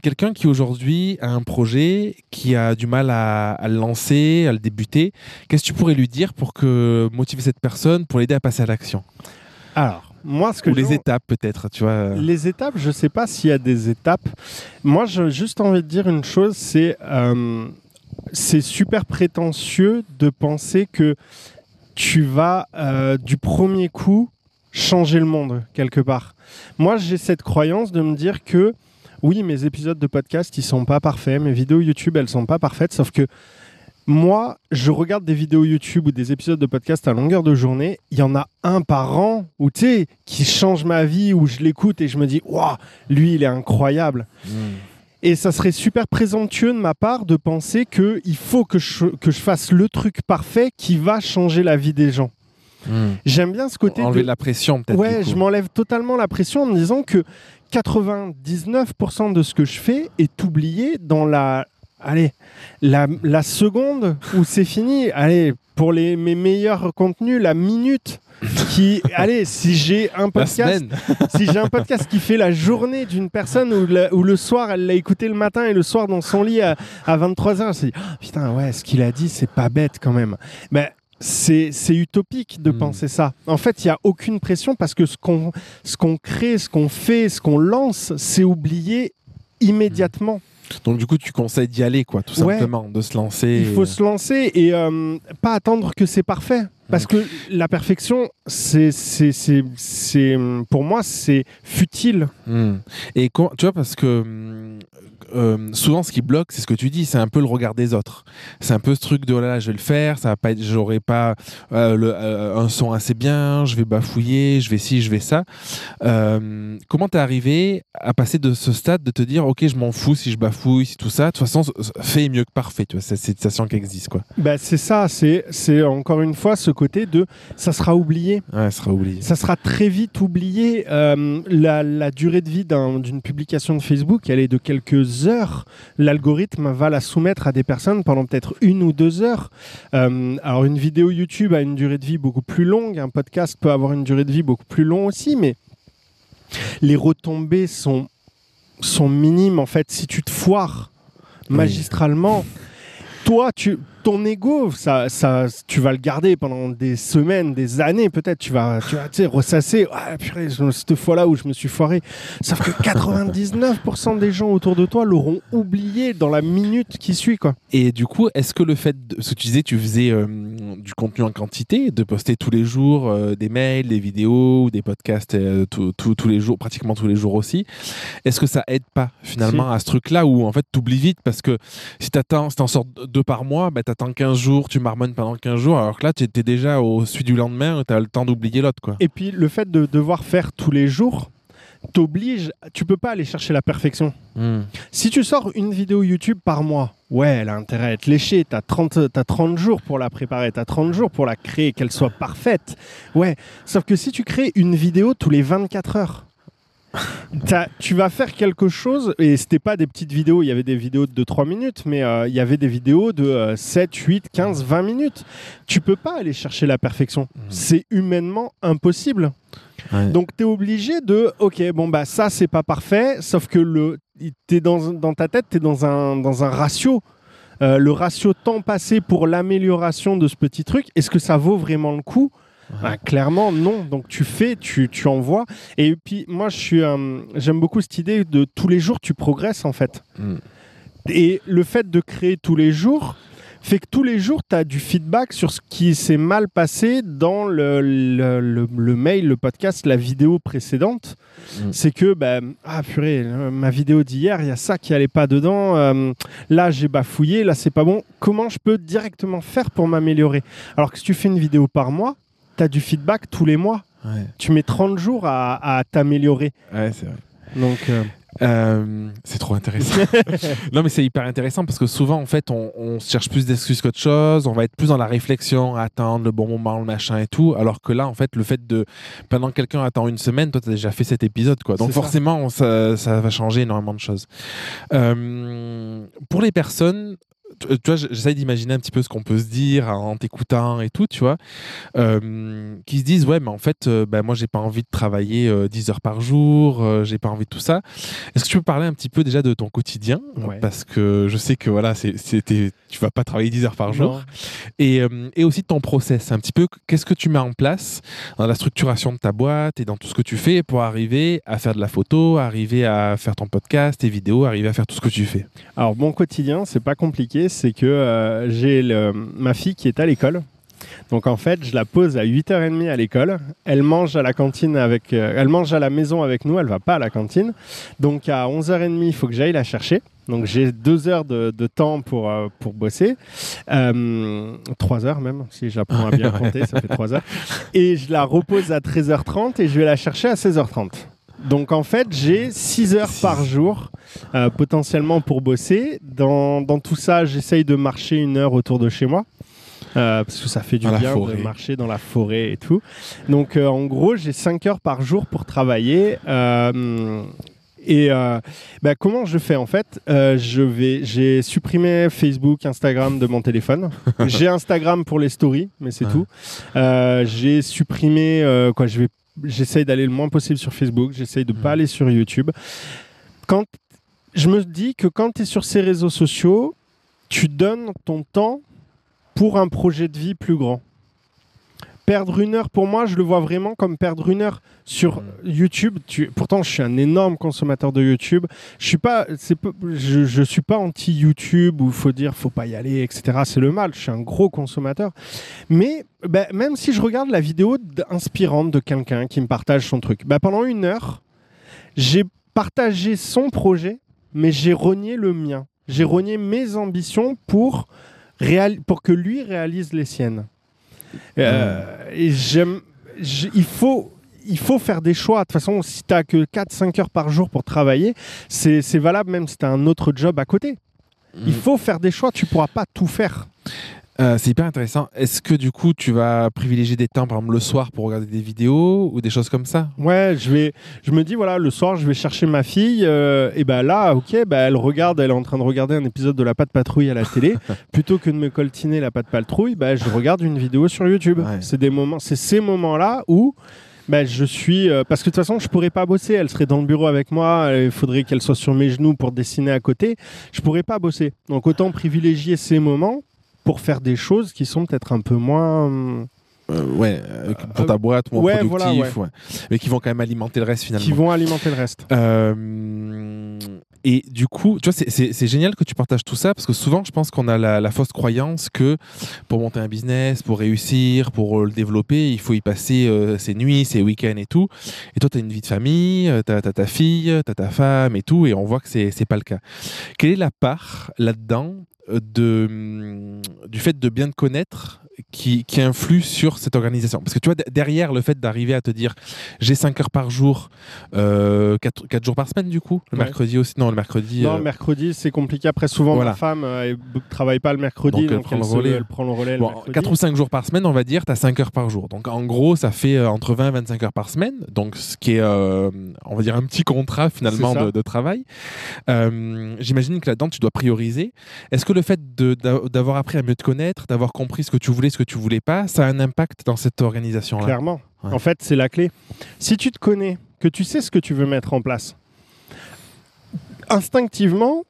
Quelqu'un qui aujourd'hui a un projet, qui a du mal à, à le lancer, à le débuter, qu'est-ce que tu pourrais lui dire pour que motiver cette personne, pour l'aider à passer à l'action? Alors, moi, ce que Ou les étapes peut-être, tu vois Les étapes, je sais pas s'il y a des étapes. Moi, j'ai juste envie de dire une chose, c'est euh, c'est super prétentieux de penser que tu vas euh, du premier coup changer le monde quelque part. Moi, j'ai cette croyance de me dire que oui, mes épisodes de podcast, ils sont pas parfaits, mes vidéos YouTube, elles sont pas parfaites, sauf que moi, je regarde des vidéos YouTube ou des épisodes de podcast à longueur de journée. Il y en a un par an où tu sais qui change ma vie, où je l'écoute et je me dis waouh, lui il est incroyable. Hmm. Et ça serait super présomptueux de ma part de penser que il faut que je, que je fasse le truc parfait qui va changer la vie des gens. Hmm. J'aime bien ce côté Enlever de la pression peut-être. Ouais, je m'enlève totalement la pression en me disant que 99% de ce que je fais est oublié dans la, allez, la, la seconde où c'est fini. Allez, pour les, mes meilleurs contenus, la minute qui, allez, si j'ai un podcast, si j'ai un podcast qui fait la journée d'une personne où le, où le soir elle l'a écouté le matin et le soir dans son lit à, à 23h, elle s'est dit Oh, putain ouais ce qu'il a dit c'est pas bête quand même. Mais c'est c'est utopique de Mm. penser ça. En fait, il n'y a aucune pression parce que ce qu'on ce qu'on crée, ce qu'on fait, ce qu'on lance, c'est oublié immédiatement. Donc du coup, tu conseilles d'y aller, quoi, tout Ouais. simplement, de se lancer. Il faut se lancer et euh, pas attendre que c'est parfait. Parce que la perfection, c'est, c'est, c'est, c'est, pour moi, c'est futile. Hmm. Et quand- tu vois, parce que euh, souvent, ce qui bloque, c'est ce que tu dis, c'est un peu le regard des autres. C'est un peu ce truc de oh là, là, je vais le faire, ça va pas être, j'aurai pas euh, le- euh, un son assez bien, je vais bafouiller, je vais ci, je vais ça. Comment t'es arrivé à passer de ce stade de te dire, ok, je m'en fous si je bafouille, si tout ça. De toute façon, fait est mieux que parfait. Tu vois, c'est cette citation qui existe, quoi. Bah, c'est ça, c'est, c'est encore une fois ce côté de ça sera oublié. Ouais, ça sera oublié. Ça sera très vite oublié. Euh, la, la durée de vie d'un- d'une publication de Facebook, elle est de quelques heures. L'algorithme va la soumettre à des personnes pendant peut-être une ou deux heures. Euh, alors une vidéo YouTube a une durée de vie beaucoup plus longue. Un podcast peut avoir une durée de vie beaucoup plus longue aussi, mais les retombées sont, sont minimes en fait. Si tu te foires Oui. magistralement, toi, tu, ton ego, ça, ça, tu vas le garder pendant des semaines, des années peut-être. Tu vas, tu vas ressasser. Ah, purée, cette fois-là où je me suis foiré. Sauf que 99% des gens autour de toi l'auront oublié dans la minute qui suit. Quoi. Et du coup, est-ce que le fait, de, ce que tu disais, tu faisais euh, du contenu en quantité, de poster tous les jours euh, des mails, des vidéos, des podcasts euh, tout- tout- tous les jours, pratiquement tous les jours aussi, est-ce que ça aide pas finalement à ce truc-là où en fait tu oublies vite parce que si tu attends, si t'en sors deux par mois, bah, tu attends 15 jours, tu marmonnes pendant 15 jours, alors que là tu étais déjà au suite du lendemain, tu as le temps d'oublier l'autre. quoi. Et puis le fait de devoir faire tous les jours t'oblige. Tu peux pas aller chercher la perfection. Hmm. Si tu sors une vidéo YouTube par mois, ouais, elle a intérêt à être léchée. T'as 30, t'as 30 jours pour la préparer, t'as 30 jours pour la créer, qu'elle soit parfaite. Ouais, sauf que si tu crées une vidéo tous les 24 heures, tu vas faire quelque chose, et c'était pas des petites vidéos, il y avait des vidéos de 2-3 minutes, mais euh, il y avait des vidéos de euh, 7, 8, 15, 20 minutes. Tu peux pas aller chercher la perfection. C'est humainement impossible. Ouais. Donc tu es obligé de, ok, bon bah ça c'est pas parfait, sauf que le, t'es dans, dans ta tête, tu es dans un, dans un ratio. Euh, le ratio temps passé pour l'amélioration de ce petit truc, est-ce que ça vaut vraiment le coup Bah, Clairement non. Donc tu fais, tu, tu envoies. Et puis moi je suis, euh, j'aime beaucoup cette idée de tous les jours tu progresses en fait. Mm. Et le fait de créer tous les jours fait que tous les jours, tu as du feedback sur ce qui s'est mal passé dans le, le, le- le mail, le podcast, la vidéo précédente. Mm. C'est que, bah, ah purée, euh, ma vidéo d'hier, il y a ça qui allait pas dedans. euh, là, j'ai bafouillé, là, c'est pas bon. Comment je peux directement faire pour m'améliorer? Alors que si tu fais une vidéo par mois, tu as du feedback tous les mois. Ouais. Tu mets 30 jours à, à t'améliorer. Ouais, c'est vrai. Donc, euh, Euh, c'est trop intéressant. non, mais c'est hyper intéressant parce que souvent, en fait, on, cherche plus d'excuses qu'autre chose. On va être plus dans la réflexion, à attendre le bon moment, le machin et tout. Alors que là, en fait, le fait de. Pendant que quelqu'un attend une semaine, toi, tu as déjà fait cet épisode, quoi. Donc, ça. forcément, ça, ça va changer énormément de choses. Euh, pour les personnes. Tu vois, j'essaye d'imaginer un petit peu ce qu'on peut se dire en t'écoutant et tout, tu vois, euh, qui se disent ouais, mais en fait, euh, ben, moi, j'ai pas envie de travailler euh, 10 heures par jour, euh, j'ai pas envie de tout ça. Est-ce que tu peux parler un petit peu déjà de ton quotidien? Ouais. Parce que je sais que voilà, c'était, tu vas pas travailler 10 heures par jour. et aussi de ton process, un petit peu, qu'est-ce que tu mets en place dans la structuration de ta boîte et dans tout ce que tu fais pour arriver à faire de la photo, arriver à faire ton podcast, tes vidéos, arriver à faire tout ce que tu fais? Alors mon quotidien, c'est pas compliqué, c'est que euh, j'ai ma fille qui est à l'école. Donc en fait, je la pose à 8h30 à l'école. Elle mange à la cantine avec euh, elle mange à la maison avec nous, elle va pas à la cantine. Donc à 11h30, il faut que j'aille la chercher. Donc j'ai deux heures de, de temps pour, euh, pour bosser. Euh, trois heures même, si j'apprends à bien compter, ça fait trois heures. Et je la repose à 13h30 et je vais la chercher à 16h30. Donc en fait, j'ai 6 heures par jour euh, potentiellement pour bosser. Dans, dans tout ça, j'essaye de marcher une heure autour de chez moi. euh, parce que ça fait du Dans bien de marcher dans la forêt et tout. Donc euh, en gros, j'ai 5 heures par jour pour travailler. et euh, bah, comment je fais en fait Euh, Je vais, j'ai supprimé Facebook, Instagram de mon téléphone. j'ai Instagram pour les stories, mais c'est Ouais. tout. Euh, j'ai supprimé quoi Je vais, j'essaye d'aller le moins possible sur Facebook. J'essaye de pas Mhm. aller sur YouTube. Quand je me dis que quand tu es sur ces réseaux sociaux, tu donnes ton temps pour un projet de vie plus grand. Perdre une heure pour moi, je le vois vraiment comme perdre une heure sur Mm. YouTube. Tu... Pourtant, je suis un énorme consommateur de YouTube. Je suis pas, je, je suis pas anti YouTube où il faut dire faut pas y aller, etc. C'est le mal. Je suis un gros consommateur. Mais ben, même si je regarde la vidéo inspirante de quelqu'un qui me partage son truc, ben, pendant une heure, j'ai partagé son projet, mais j'ai renié le mien. J'ai renié mes ambitions pour, réal- pour que lui réalise les siennes. Euh, j'aime, il faut, il faut faire des choix. De toute façon, si tu n'as que 4-5 heures par jour pour travailler, c'est valable même si tu as un autre job à côté. Il faut faire des choix, tu pourras pas tout faire. Euh, c'est hyper intéressant. Est-ce que du coup, tu vas privilégier des temps, par exemple le soir, pour regarder des vidéos ou des choses comme ça? Ouais, je vais, je me dis voilà, le soir, je vais chercher ma fille. euh, et ben là, ok, ben elle regarde, elle est en train de regarder un épisode de La Patte Patrouille à la télé. Plutôt que de me coltiner La Patte Patrouille, ben je regarde une vidéo sur YouTube. Ouais. C'est des moments, c'est ces moments-là où ben, je suis euh, parce que de toute façon, je pourrais pas bosser. Elle serait dans le bureau avec moi. Il faudrait qu'elle soit sur mes genoux pour dessiner à côté. Je pourrais pas bosser. Donc autant privilégier ces moments pour faire des choses qui sont peut-être un peu moins. hum, Euh, Ouais, euh, pour ta boîte, moins ouais, productif, voilà, ouais. mais qui vont quand même alimenter le reste finalement. qui vont alimenter le reste. Euh, et du coup, tu vois, c'est- génial que tu partages tout ça parce que souvent, je pense qu'on a la, la fausse croyance que pour monter un business, pour réussir, pour euh, le développer, il faut y passer euh, ses nuits, ses week-ends et tout. Et toi, tu as une vie de famille, tu as, ta fille, tu as ta femme et tout, et on voit que c'est pas le cas. Quelle est la part là-dedans euh, hum, du fait de bien te connaître qui, qui influe sur cette organisation Parce que tu vois, de- derrière le fait d'arriver à te dire j'ai 5 heures par jour, 4, jours par semaine du coup, le Ouais. mercredi aussi, non, le mercredi. Non, euh, le mercredi, c'est compliqué. Après, souvent, Voilà. ma femme ne travaille pas le mercredi, Donc, donc, elle prend elle, le se- relais. elle prend le relais. le Bon, mercredi. 4 ou 5 jours par semaine, on va dire, tu as 5 heures par jour. Donc en gros, ça fait euh, entre 20 et 25 heures par semaine. Donc ce qui est, euh, on va dire, un petit contrat finalement de, de travail. Euh, J'imagine que là-dedans, tu dois prioriser. Est-ce que le fait d'avoir appris à mieux te connaître, d'avoir compris ce que tu voulais, ce que tu voulais pas, ça a un impact dans cette organisation-là Clairement. Ouais. En fait, c'est la clé. Si tu te connais, que tu sais ce que tu veux mettre en place, instinctivement,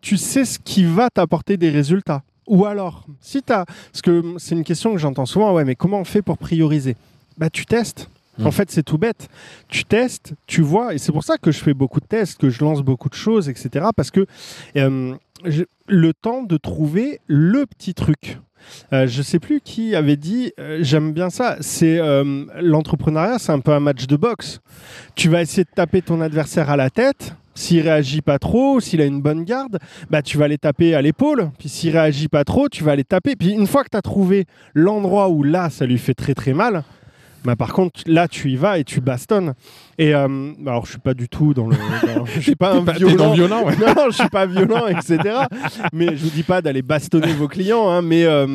tu sais ce qui va t'apporter des résultats. Ou alors, si tu as. Parce que c'est une question que j'entends souvent, ouais, mais comment on fait pour prioriser? Bah, tu testes. Mm. En fait, c'est tout bête. Tu testes, tu vois, et c'est pour ça que je fais beaucoup de tests, que je lance beaucoup de choses, etc. Parce que euh, le temps de trouver le petit truc. Euh, je sais plus qui avait dit, euh, j'aime bien ça, c'est euh, l'entrepreneuriat, c'est un peu un match de boxe. Tu vas essayer de taper ton adversaire à la tête. S'il réagit pas trop, s'il a une bonne garde, bah tu vas aller taper à l'épaule. Puis s'il réagit pas trop, tu vas aller taper. Puis une fois que tu as trouvé l'endroit où là ça lui fait très très mal, bah par contre là tu y vas et tu bastonnes. Et euh, alors je suis pas du tout dans le, dans- je suis pas un violent. violent, ouais. Non, je suis pas violent, etc. Mais je vous dis pas d'aller bastonner vos clients, hein, mais euh,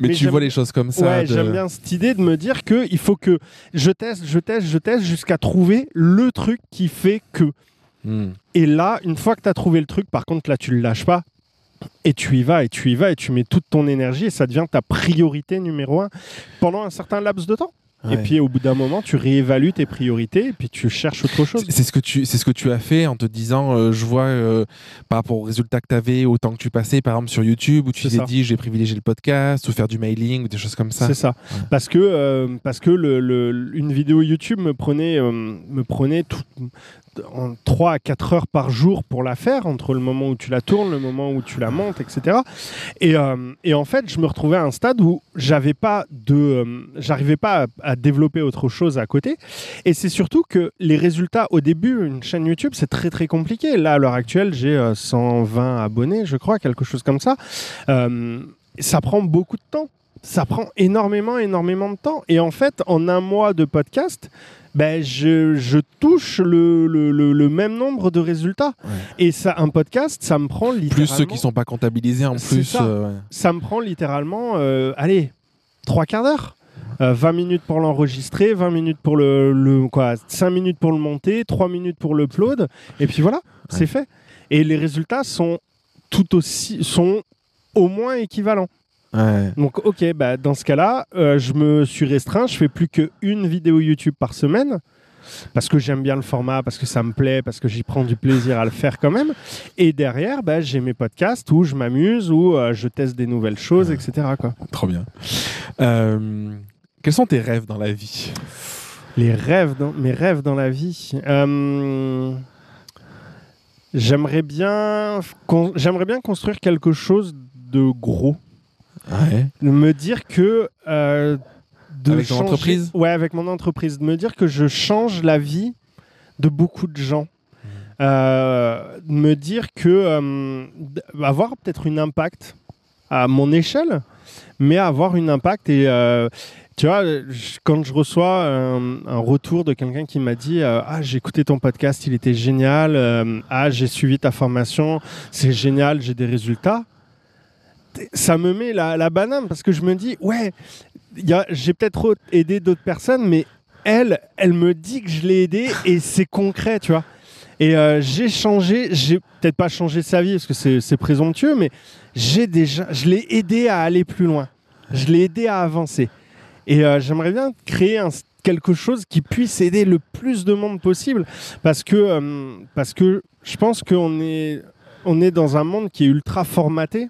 Mais, Mais tu vois les choses comme ça. ouais, de- j'aime bien cette idée de me dire que il faut que je teste, je teste, je teste jusqu'à trouver le truc qui fait que. Hmm. Et là, une fois que tu as trouvé le truc, par contre, là, tu le lâches pas. Et tu y vas, et tu y vas, et tu mets toute ton énergie, et ça devient ta priorité numéro un pendant un certain laps de temps. Et puis au bout d'un moment, tu réévalues tes priorités, et puis tu cherches autre chose. C'est- ce que tu, c'est ce que tu as fait en te disant, euh, je vois euh, par rapport aux résultats que tu avais, au temps que tu passais, par exemple sur YouTube, où tu t'es dit, j'ai privilégié le podcast, ou faire du mailing, ou des choses comme ça. C'est ça. Parce que, euh, parce que le, le- une vidéo YouTube me prenait, me prenait tout, en 3 à 4 heures par jour pour la faire, entre le moment où tu la tournes, le moment où tu la montes, etc. Et, euh, et en fait, je me retrouvais à un stade où j'avais pas de, euh, j'arrivais pas à, développer autre chose à côté. Et c'est surtout que les résultats au début, une chaîne YouTube, c'est très très compliqué. Là, à l'heure actuelle, j'ai euh, 120 abonnés, je crois, quelque chose comme ça. Euh, ça prend beaucoup de temps ça prend énormément, énormément de temps. Et en fait, en un mois de podcast, ben, je, je touche le, le, le- le même nombre de résultats. Ouais. Et ça, un podcast, ça me prend littéralement... Plus ceux qui sont pas comptabilisés en plus. ça. euh, ouais. Ça me prend littéralement, euh, allez, trois quarts d'heure. Euh, 20 minutes pour l'enregistrer, 20 minutes pour le, le- quoi, 5 minutes pour le monter, 3 minutes pour l'upload, et puis voilà, c'est fait. Et les résultats sont tout aussi, sont au moins équivalents. Ouais. Donc, ok, bah, dans ce cas-là, euh, je me suis restreint. Je fais plus qu'une vidéo YouTube par semaine parce que j'aime bien le format, parce que ça me plaît, parce que j'y prends du plaisir à le faire quand même. Et derrière, bah, j'ai mes podcasts où je m'amuse, où euh, je teste des nouvelles choses, etc. Quoi. Trop bien. Euh, Quels sont tes rêves dans la vie? Les rêves, dans, mes rêves dans la vie. Euh, j'aimerais bien, j'aimerais bien construire quelque chose de gros. Ouais. Me dire que euh, de Avec ton changer- entreprise? Ouais, avec mon entreprise. De me dire que je change la vie de beaucoup de gens. Euh, de me dire que euh, avoir peut-être un impact à mon échelle, mais avoir un impact et euh, tu vois, je- quand je reçois un, un retour de quelqu'un qui m'a dit euh, ah j'ai écouté ton podcast, il était génial, euh, ah j'ai suivi ta formation, c'est génial, j'ai des résultats, ça me met la, banane parce que je me dis ouais, j'ai peut-être aidé d'autres personnes, mais elle, elle me dit que je l'ai aidé et c'est concret, tu vois. Et euh, j'ai changé, j'ai peut-être pas changé sa vie parce que c'est présomptueux, mais j'ai déjà, je l'ai aidé à aller plus loin. Je l'ai aidé à avancer. Et euh, j'aimerais bien créer quelque chose qui puisse aider le plus de monde possible parce que, euh, parce que je pense qu'on est, on est dans un monde qui est ultra formaté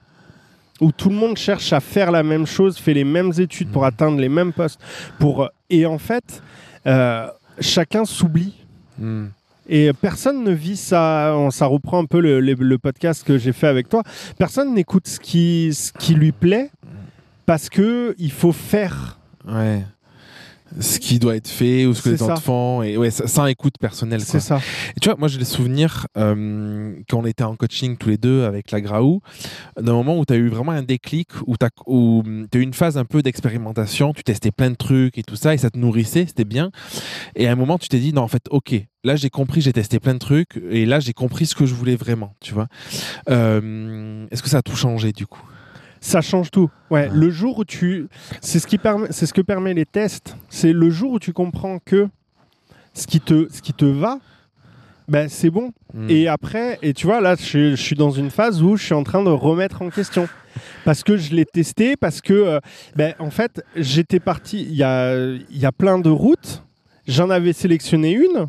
où tout le monde cherche à faire la même chose, fait les mêmes études pour atteindre les mêmes postes. Pour... Et en fait, euh, chacun s'oublie. Hmm. Et personne ne vit ça. Ça reprend un peu le, le- le podcast que j'ai fait avec toi. Personne n'écoute ce qui, ce qui lui plaît parce que il faut faire. Ouais. Ce qui doit être fait ou ce que les ça. font. Et ouais, ça- écoute personnelle. C'est ça. Et tu vois, moi j'ai des souvenirs euh, quand on était en coaching tous les deux avec la Graou, d'un moment où tu as eu vraiment un déclic, où tu as, eu une phase un peu d'expérimentation, tu testais plein de trucs et tout ça, et ça te nourrissait, c'était bien. Et à un moment, tu t'es dit, non, en fait, ok, là j'ai compris, j'ai testé plein de trucs, et là j'ai compris ce que je voulais vraiment, tu vois. Euh, Est-ce que ça a tout changé du coup? Ça change tout. Ouais, Ouais. le jour où tu, c'est ce qui permet, c'est ce que permet les tests. C'est le jour où tu comprends que ce qui te, ce qui te va, ben c'est bon. Hmm. Et après, et tu vois, là, je, je suis dans une phase où je suis en train de remettre en question. Parce que je l'ai testé, parce que, euh, ben, en fait, j'étais parti, il y a, il y a plein de routes, j'en avais sélectionné une.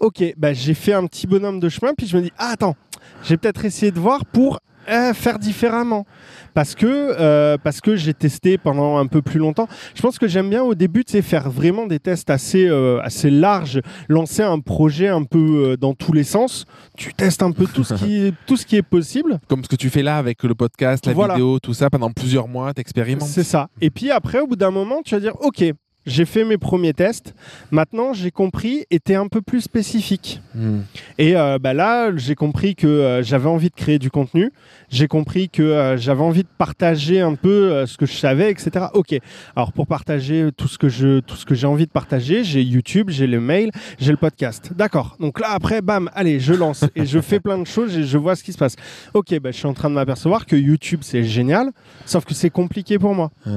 Ok, ben, j'ai fait un petit bonhomme de chemin, puis je me dis, ah, attends, j'ai peut-être essayé de voir pour euh, faire différemment. Parce que, euh, parce que j'ai testé pendant un peu plus longtemps. Je pense que j'aime bien au début, c'est faire vraiment des tests assez, euh, assez larges, lancer un projet un peu euh, dans tous les sens. Tu testes un peu tout ce qui est, tout ce qui est possible. Comme ce que tu fais là avec le podcast, la Voilà. vidéo, tout ça, pendant plusieurs mois, t'expérimentes. C'est ça. Et puis après, au bout d'un moment, tu vas dire, OK, j'ai fait mes premiers tests. Maintenant, j'ai compris et t'es un peu plus spécifique. Hmm. Et bah là, j'ai compris que j'avais envie de créer du contenu. J'ai compris que euh, j'avais envie de partager un peu euh, ce que je savais, etc. Ok. Alors pour partager tout ce que je, tout ce que j'ai envie de partager, j'ai YouTube, j'ai le mail, j'ai le podcast. D'accord. Donc là après, bam, allez, je lance et je fais plein de choses et je vois ce qui se passe. Ok, bah, je suis en train de m'apercevoir que YouTube c'est génial, sauf que c'est compliqué pour moi. Ouais.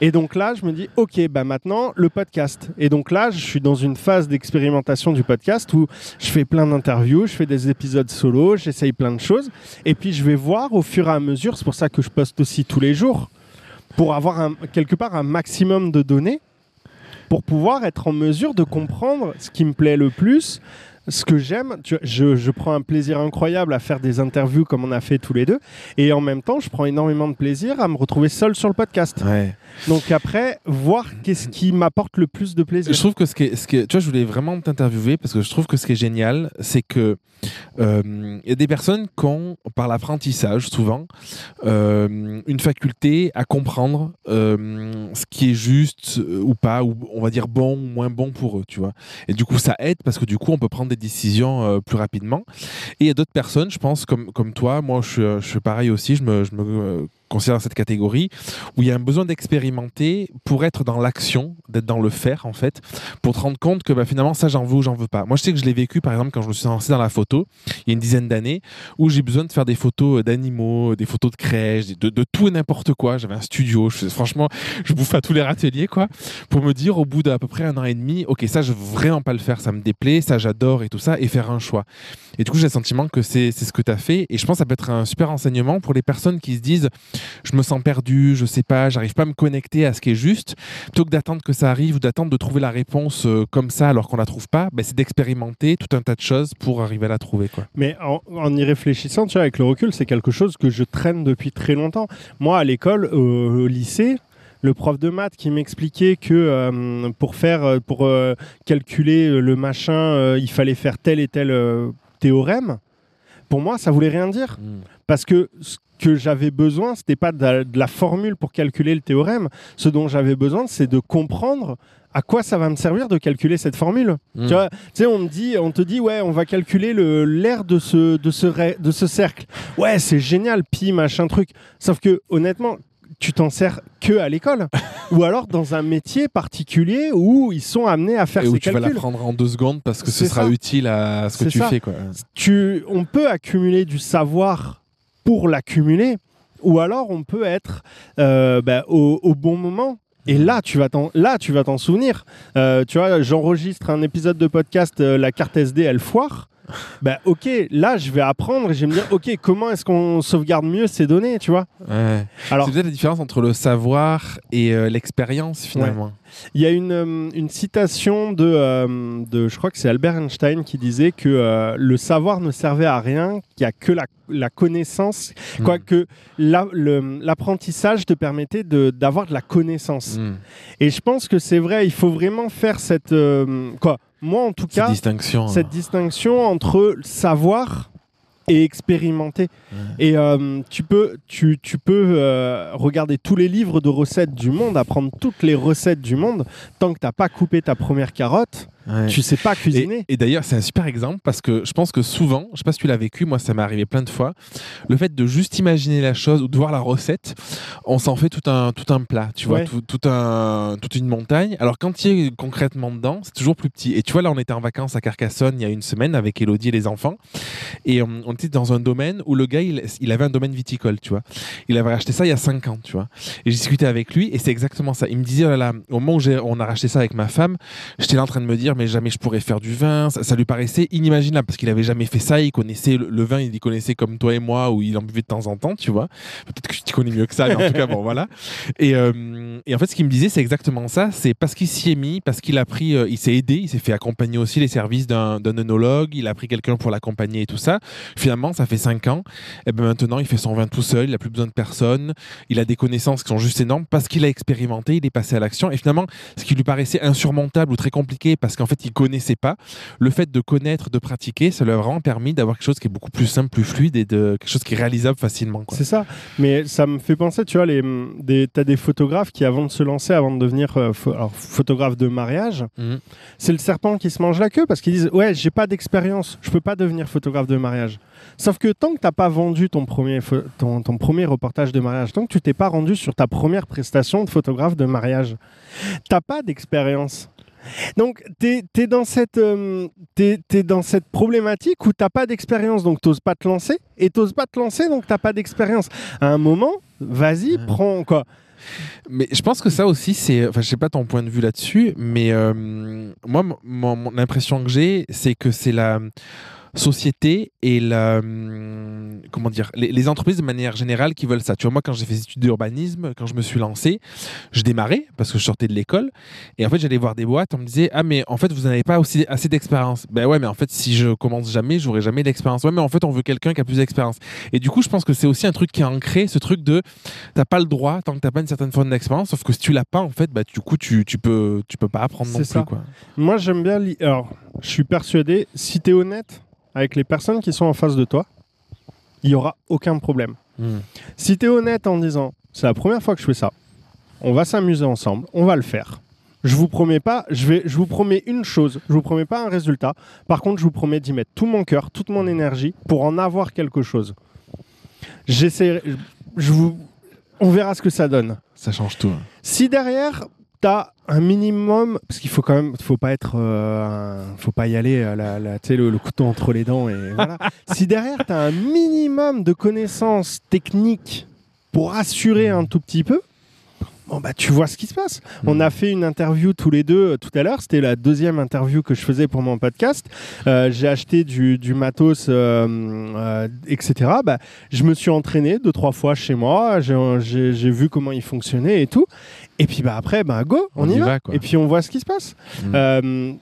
Et donc là, je me dis, ok, bah maintenant le podcast. Et donc là, je suis dans une phase d'expérimentation du podcast où je fais plein d'interviews, je fais des épisodes solo, j'essaye plein de choses. Et puis je vais voir au fur et à mesure, c'est pour ça que je poste aussi tous les jours, pour avoir un- quelque part un maximum de données, pour pouvoir être en mesure de comprendre ce qui me plaît le plus. Ce que j'aime, je, je prends un plaisir incroyable à faire des interviews comme on a fait tous les deux, et en même temps, je prends énormément de plaisir à me retrouver seul sur le podcast. Ouais. Donc après, voir qu'est-ce qui m'apporte le plus de plaisir. Je trouve que ce qui est, ce qui est- tu vois, je voulais vraiment t'interviewer parce que je trouve que ce qui est génial, c'est que il y a des personnes qui ont, par l'apprentissage souvent, euh, une faculté à comprendre euh, ce qui est juste euh, ou pas, ou on va dire bon ou moins bon pour eux, tu vois. Et du coup, ça aide parce que du coup, on peut prendre des décisions euh, plus rapidement. Et il y a d'autres personnes, je pense, comme, comme toi, moi, je euh, je suis pareil aussi, je me, je considère dans cette catégorie, où il y a un besoin d'expérimenter pour être dans l'action, d'être dans le faire, en fait, pour te rendre compte que bah, finalement, ça, j'en veux ou j'en veux pas. Moi, je sais que je l'ai vécu, par exemple, quand je me suis lancé dans la photo, il y a une dizaine d'années, où j'ai besoin de faire des photos euh, d'animaux, des photos de crèches, de, tout et n'importe quoi. J'avais un studio, franchement, je bouffais à tous les râteliers, quoi, pour me dire, au bout d'à peu près un an et demi, ok, ça, je veux vraiment pas le faire, ça me déplaît, ça, j'adore et tout ça, et faire un choix. Et du coup, j'ai le sentiment que c'est ce que tu as fait. Et je pense que ça peut être un super enseignement pour les personnes qui se disent je me sens perdu, je sais pas, j'arrive pas à me connecter à ce qui est juste. Plutôt que d'attendre que ça arrive ou d'attendre de trouver la réponse euh, comme ça alors qu'on la trouve pas, ben, c'est d'expérimenter tout un tas de choses pour arriver à la trouver. Quoi. Mais en, y réfléchissant, tu vois, avec le recul, c'est quelque chose que je traîne depuis très longtemps. Moi, à l'école, au lycée, le prof de maths qui m'expliquait que euh, pour faire, euh, pour calculer le machin, il fallait faire tel et tel euh, théorème. Pour moi, ça voulait rien dire Mm. parce que ce que j'avais besoin, c'était pas de la, formule pour calculer le théorème. Ce dont j'avais besoin, c'est de comprendre à quoi ça va me servir de calculer cette formule. Mm. Tu vois, on me dit, on te dit, ouais, on va calculer le l'air de ce de ce de ce cercle. Ouais, c'est génial, pi machin truc. Sauf que honnêtement, tu t'en sers que à l'école, ou alors dans un métier particulier où ils sont amenés à faire Et où ces tu vas l'apprendre en deux secondes parce que ce sera utile à ce que tu ça. fais. Quoi. tu, on peut accumuler du savoir pour l'accumuler, ou alors on peut être euh, bah, au, au bon moment. Et là, tu vas t'en, là, tu vas t'en souvenir. Euh, tu vois, j'enregistre un épisode de podcast, euh, la carte SD, elle foire. Bah, ok, là, je vais apprendre et je vais me dire, ok, comment est-ce qu'on sauvegarde mieux ces données, tu vois Ouais. Alors, C'est peut-être la différence entre le savoir et euh, l'expérience finalement. Il y a une, euh, une citation de, euh, de, je crois que c'est Albert Einstein qui disait que le savoir ne servait à rien, qu'il n'y a que la, la connaissance, Mm. quoique la- l'apprentissage te permettait de- d'avoir de, la connaissance. Mm. Et je pense que c'est vrai, il faut vraiment faire cette... quoi Moi, en tout Cette cas, distinction. cette distinction entre savoir et expérimenter. Ouais. Et euh, tu peux, tu, tu peux euh, regarder tous les livres de recettes du monde, apprendre toutes les recettes du monde, tant que tu n'as pas coupé ta première carotte, Ouais. tu sais pas cuisiner. Et, et d'ailleurs, c'est un super exemple parce que je pense que souvent, je sais pas si tu l'as vécu, moi ça m'est arrivé plein de fois, le fait de juste imaginer la chose ou de voir la recette, on s'en fait tout un, tout un plat, tu vois, Ouais. tout, tout un, toute une montagne. Alors quand tu es concrètement dedans, c'est toujours plus petit. Et tu vois, là on était en vacances à Carcassonne il y a une semaine avec Elodie et les enfants. Et on, on était dans un domaine où le gars, il, il avait un domaine viticole, tu vois. Il avait racheté ça il y a 5 ans, tu vois. Et j'ai discuté avec lui et c'est exactement ça. Il me disait, oh là là, au moment où on a racheté ça avec ma femme, j'étais là en train de me dire, mais jamais je pourrais faire du vin. Ça, lui paraissait inimaginable parce qu'il avait jamais fait ça. Il connaissait le, vin, il y connaissait comme toi et moi, où il en buvait de temps en temps, tu vois. Peut-être que tu connais mieux que ça, mais en tout cas, bon, voilà. Et, euh, et en fait, ce qu'il me disait, c'est exactement ça. C'est parce qu'il s'y est mis, parce qu'il a pris, euh, il s'est aidé, il s'est fait accompagner aussi les services d'un d'un œnologue, il a pris quelqu'un pour l'accompagner et tout ça. Finalement, ça fait 5 ans. Et ben maintenant, il fait son vin tout seul, il n'a plus besoin de personne. Il a des connaissances qui sont juste énormes parce qu'il a expérimenté, il est passé à l'action. Et finalement, ce qui lui paraissait insurmontable ou très compliqué parce qu'en fait, il connaissait pas, le fait de connaître, de pratiquer, ça lui a vraiment permis d'avoir quelque chose qui est beaucoup plus simple, plus fluide et de quelque chose qui est réalisable facilement. C'est ça. Mais ça me fait penser, tu vois, les, des, t'as des photographes qui, avant de se lancer, avant de devenir euh, pho- alors, photographe de mariage, Mhm. c'est le serpent qui se mange la queue parce qu'ils disent Ouais, j'ai pas d'expérience, je peux pas devenir photographe de mariage. Sauf que tant que t'as pas vendu ton premier, ton premier reportage de mariage, tant que tu t'es pas rendu sur ta première prestation de photographe de mariage, t'as pas d'expérience. Donc, tu es, dans cette, euh, dans cette problématique où t'as pas d'expérience, donc t'oses pas te lancer, et t'oses pas te lancer, donc t'as pas d'expérience. À un moment, vas-y, prends quoi. Mais je pense que ça aussi, c'est. Enfin, je sais pas ton point de vue là-dessus, mais euh, moi, mon impression que j'ai, c'est que c'est la société et la. hum, Comment dire les, les entreprises de manière générale qui veulent ça. Tu vois, moi, quand j'ai fait des études d'urbanisme, quand je me suis lancé, je démarrais parce que je sortais de l'école. Et en fait, j'allais voir des boîtes, on me disait Ah, mais en fait, vous n'avez pas aussi assez d'expérience. Ben ouais, mais en fait, si je commence jamais, j'aurai jamais d'expérience. Ouais, mais en fait, on veut quelqu'un qui a plus d'expérience. Et du coup, je pense que c'est aussi un truc qui est ancré, ce truc de t'as pas le droit tant que t'as pas une certaine forme d'expérience. Sauf que si tu l'as pas, en fait, bah, du coup, tu, tu peux, tu peux pas apprendre non plus. ça. Quoi. Moi, j'aime bien. Alors, je suis persuadé, si tu es honnête avec les personnes qui sont en face de toi, il y aura aucun problème. Hmm. Si tu es honnête en disant c'est la première fois que je fais ça, on va s'amuser ensemble, on va le faire. Je vous promets pas, je vais, je vous promets une chose, je vous promets pas un résultat. Par contre, je vous promets d'y mettre tout mon cœur, toute mon énergie pour en avoir quelque chose. J'essaierai, je- je vous, on verra ce que ça donne. Ça change tout. hein. Si derrière, tu as un minimum, parce qu'il faut quand même, faut pas être, euh, un- faut pas y aller, euh, la, la- le, le couteau entre les dents et voilà. si derrière, tu as un minimum de connaissances techniques pour assurer un tout petit peu, bon bah tu vois ce qui se passe. On a fait une interview tous les deux euh, tout à l'heure, c'était la deuxième interview que je faisais pour mon podcast. Euh, j'ai acheté du, du matos, euh, etc. Bah, je me suis entraîné deux, trois fois chez moi, j'ai vu comment il fonctionnait et tout. Et puis bah après, bah go, on, On y, y va. Et puis on voit ce qui se passe. Mm. Euh,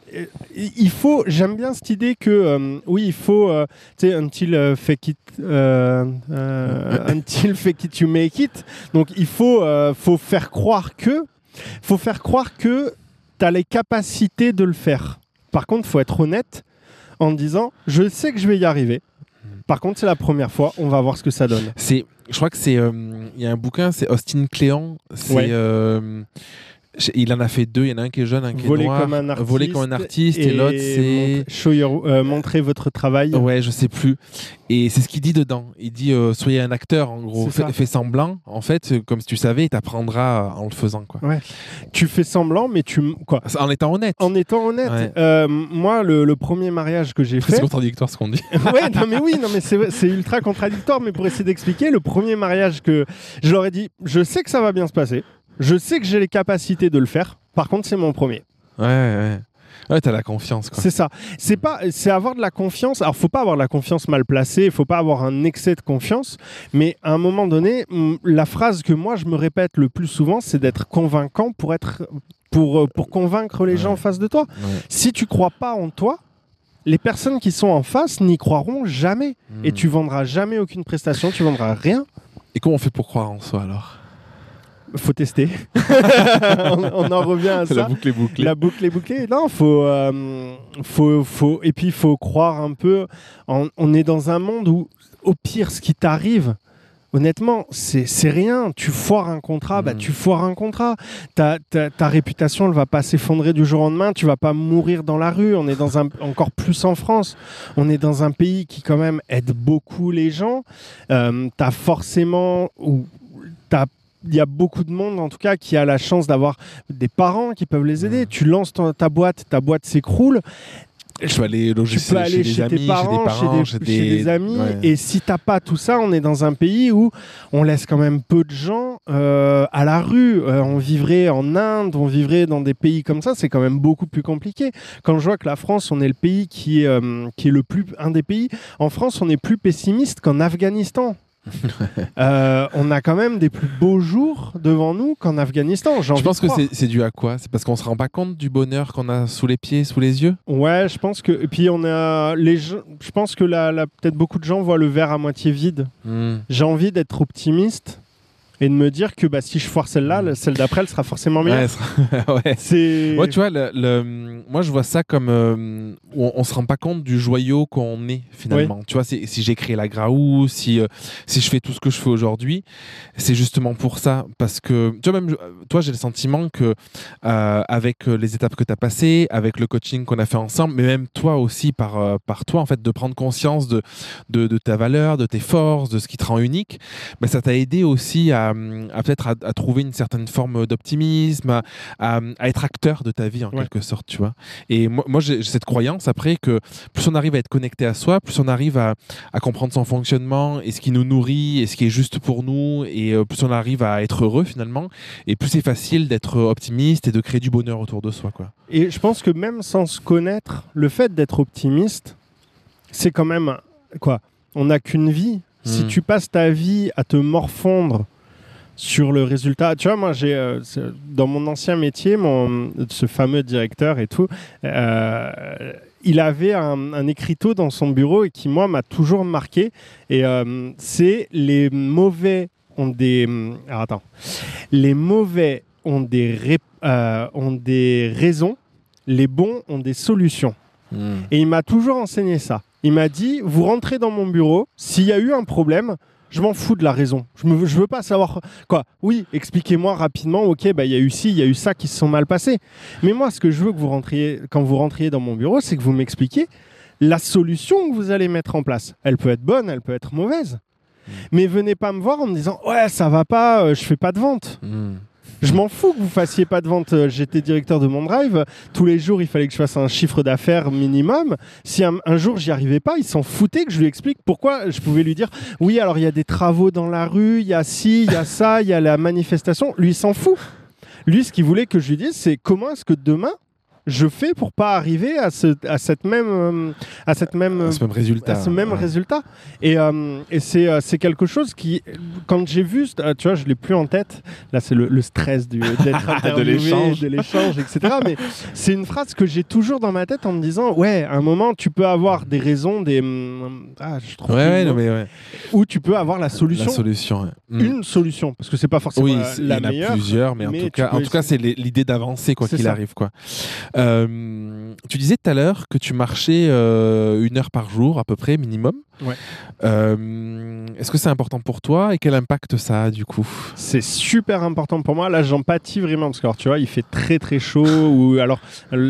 il faut, j'aime bien cette idée que euh, oui, il faut, euh, tu sais, until euh, fake it, until fake it you make it. Donc il faut, faut faire croire que, faut faire croire que tu as les capacités de le faire. Par contre, faut être honnête en disant, je sais que je vais y arriver. Par contre, c'est la première fois, on va voir ce que ça donne. C'est, je crois que c'est, euh, il y a un bouquin, c'est Austin Cléant. C'est, Ouais. euh, il en a fait deux. Il y en a un qui est jeune, un qui Voler est noir. comme un artiste. Voler comme un artiste. Et, l'autre, c'est. montre- euh, montrer votre travail. Ouais, je sais plus. Et c'est ce qu'il dit dedans. Il dit euh, soyez un acteur, en gros. C'est Fais, semblant. En fait, euh, comme si tu savais, et t'apprendras en le faisant, quoi. Tu fais semblant, mais tu quoi En étant honnête. En étant honnête, Ouais. euh, moi, le, le premier mariage que j'ai C'est fait. contradictoire ce qu'on dit. ouais, non, mais oui, non, mais c'est c'est ultra contradictoire. Mais pour essayer d'expliquer, le premier mariage que je leur ai dit, je sais que ça va bien se passer. Je sais que j'ai les capacités de le faire. Par contre, c'est mon premier. Ouais, ouais. Ouais, t'as la confiance. C'est ça. C'est pas, c'est avoir de la confiance. Alors, faut pas avoir de la confiance mal placée. Faut pas avoir un excès de confiance. Mais à un moment donné, la phrase que moi je me répète le plus souvent, c'est d'être convaincant pour être, pour, euh, pour convaincre les gens en face de toi. Ouais. Si tu crois pas en toi, les personnes qui sont en face n'y croiront jamais. Et Mm. tu vendras jamais aucune prestation, tu vendras rien. Et comment on fait pour croire en soi alors? Faut tester. on, on en revient à La ça. boucle est bouclée. La boucle est bouclée. Non, faut, euh, faut, faut, et puis il faut croire un peu. en- on est dans un monde où, au pire, ce qui t'arrive, honnêtement, c'est rien. Tu foires un contrat, bah Mhm. tu foires un contrat. Ta, ta, ta réputation, elle va pas s'effondrer du jour au lendemain. Tu vas pas mourir dans la rue. On est dans un encore plus en France. On est dans un pays qui quand même aide beaucoup les gens. Euh, t'as forcément ou t'as il y a beaucoup de monde, en tout cas, qui a la chance d'avoir des parents qui peuvent les aider. Tu lances ton- ta boîte, ta boîte s'écroule. Je peux aller loger Tu peux aller chez, chez, tes amis, parents, chez des parents, chez des, chez des amis. Ouais. Et si t'as pas tout ça, on est dans un pays où on laisse quand même peu de gens euh, à la rue. Euh, on vivrait en Inde, on vivrait dans des pays comme ça. C'est quand même beaucoup plus compliqué. Quand je vois que la France, on est le pays qui est, euh, qui est le plus, un des pays. En France, on est plus pessimiste qu'en Afghanistan. Euh, on a quand même des plus beaux jours devant nous qu'en Afghanistan. Je pense que c'est dû à quoi? C'est parce qu'on se rend pas compte du bonheur qu'on a sous les pieds, sous les yeux? Ouais, je pense que. Et puis on a les. Je pense que la- peut-être beaucoup de gens voient le verre à moitié vide. Hmm. J'ai envie d'être optimiste et de me dire que bah, si je foire celle-là, le- celle d'après, elle sera forcément meilleure. Ouais. C'est. Ouais, tu vois, le, le- moi je vois ça comme euh, on, on se rend pas compte du joyau qu'on est finalement. Tu vois, si j'ai créé la Graou, si euh, si je fais tout ce que je fais aujourd'hui, c'est justement pour ça parce que tu vois même euh, toi j'ai le sentiment que euh, avec les étapes que tu as passées, avec le coaching qu'on a fait ensemble, mais même toi aussi par par toi en fait de prendre conscience de de, de ta valeur, de tes forces, de ce qui te rend unique, ben, ça t'a aidé aussi à, à peut-être à, à trouver une certaine forme d'optimisme, à, être acteur de ta vie en Ouais. quelque sorte, tu vois. Et moi, moi j'ai cette croyance après que plus on arrive à être connecté à soi, plus on arrive à, à comprendre son fonctionnement et ce qui nous nourrit et ce qui est juste pour nous, et euh, plus on arrive à être heureux finalement, et plus c'est facile d'être optimiste et de créer du bonheur autour de soi, quoi. Et je pense que même sans se connaître, le fait d'être optimiste, c'est quand même. Quoi On n'a qu'une vie. Si Hmm. tu passes ta vie à te morfondre sur le résultat. Tu vois, moi, j'ai euh, dans mon ancien métier, mon, ce fameux directeur et tout, euh, il avait un, un écriteau dans son bureau et qui, moi, m'a toujours marqué. Et euh, c'est les mauvais ont des. Alors, attends. Les mauvais ont des, ré- ont des raisons, les bons ont des solutions. Et il m'a toujours enseigné ça. Il m'a dit, vous rentrez dans mon bureau, s'il y a eu un problème, je m'en fous de la raison. Je ne je veux pas savoir quoi. Oui, expliquez-moi rapidement, ok, bah, il y a eu ci, il y a eu ça qui se sont mal passés. Mais moi, ce que je veux que vous rentriez, quand vous rentriez dans mon bureau, c'est que vous m'expliquiez la solution que vous allez mettre en place. Elle peut être bonne, elle peut être mauvaise. Mais venez pas me voir en me disant, ouais, ça va pas, euh, je fais pas de vente. Hmm. Je m'en fous que vous fassiez pas de vente. Euh, J'étais directeur de mon drive. Tous les jours, il fallait que je fasse un chiffre d'affaires minimum. Si un, un jour j'y arrivais pas, il s'en foutait que je lui explique pourquoi. Je pouvais lui dire oui, alors il y a des travaux dans la rue, il y a ci, il y a ça, il y a la manifestation. Lui, il s'en fout. Lui, ce qu'il voulait que je lui dise, c'est comment est-ce que demain je fais pour pas arriver à, ce, à cette même, euh, à cette même, À ce même résultat. à ce même ouais. résultat. Et, euh, et c'est euh, c'est quelque chose qui, quand j'ai vu, tu vois, je l'ai plus en tête. Là, c'est le, le stress du- d'être interviewé, l'échange. de l'échange, etc. Mais c'est une phrase que j'ai toujours dans ma tête en me disant, ouais, à un moment, tu peux avoir des raisons, des, hum, ah, je trouve Ouais, ouais, mot. non, mais ouais. ou tu peux avoir la solution. La solution. ouais. Mm. Une solution, parce que c'est pas forcément Oui, la, il y en a meilleure. plusieurs, mais, en tout cas, en tout cas, c'est l'idée d'avancer quoi qu'il arrive quoi. Euh, tu disais tout à l'heure que tu marchais euh, une heure par jour à peu près minimum. Ouais. Euh, Est-ce que c'est important pour toi et quel impact ça a du coup? C'est super important pour moi. Là, j'empathie vraiment parce que alors, tu vois, il fait très très chaud. ou alors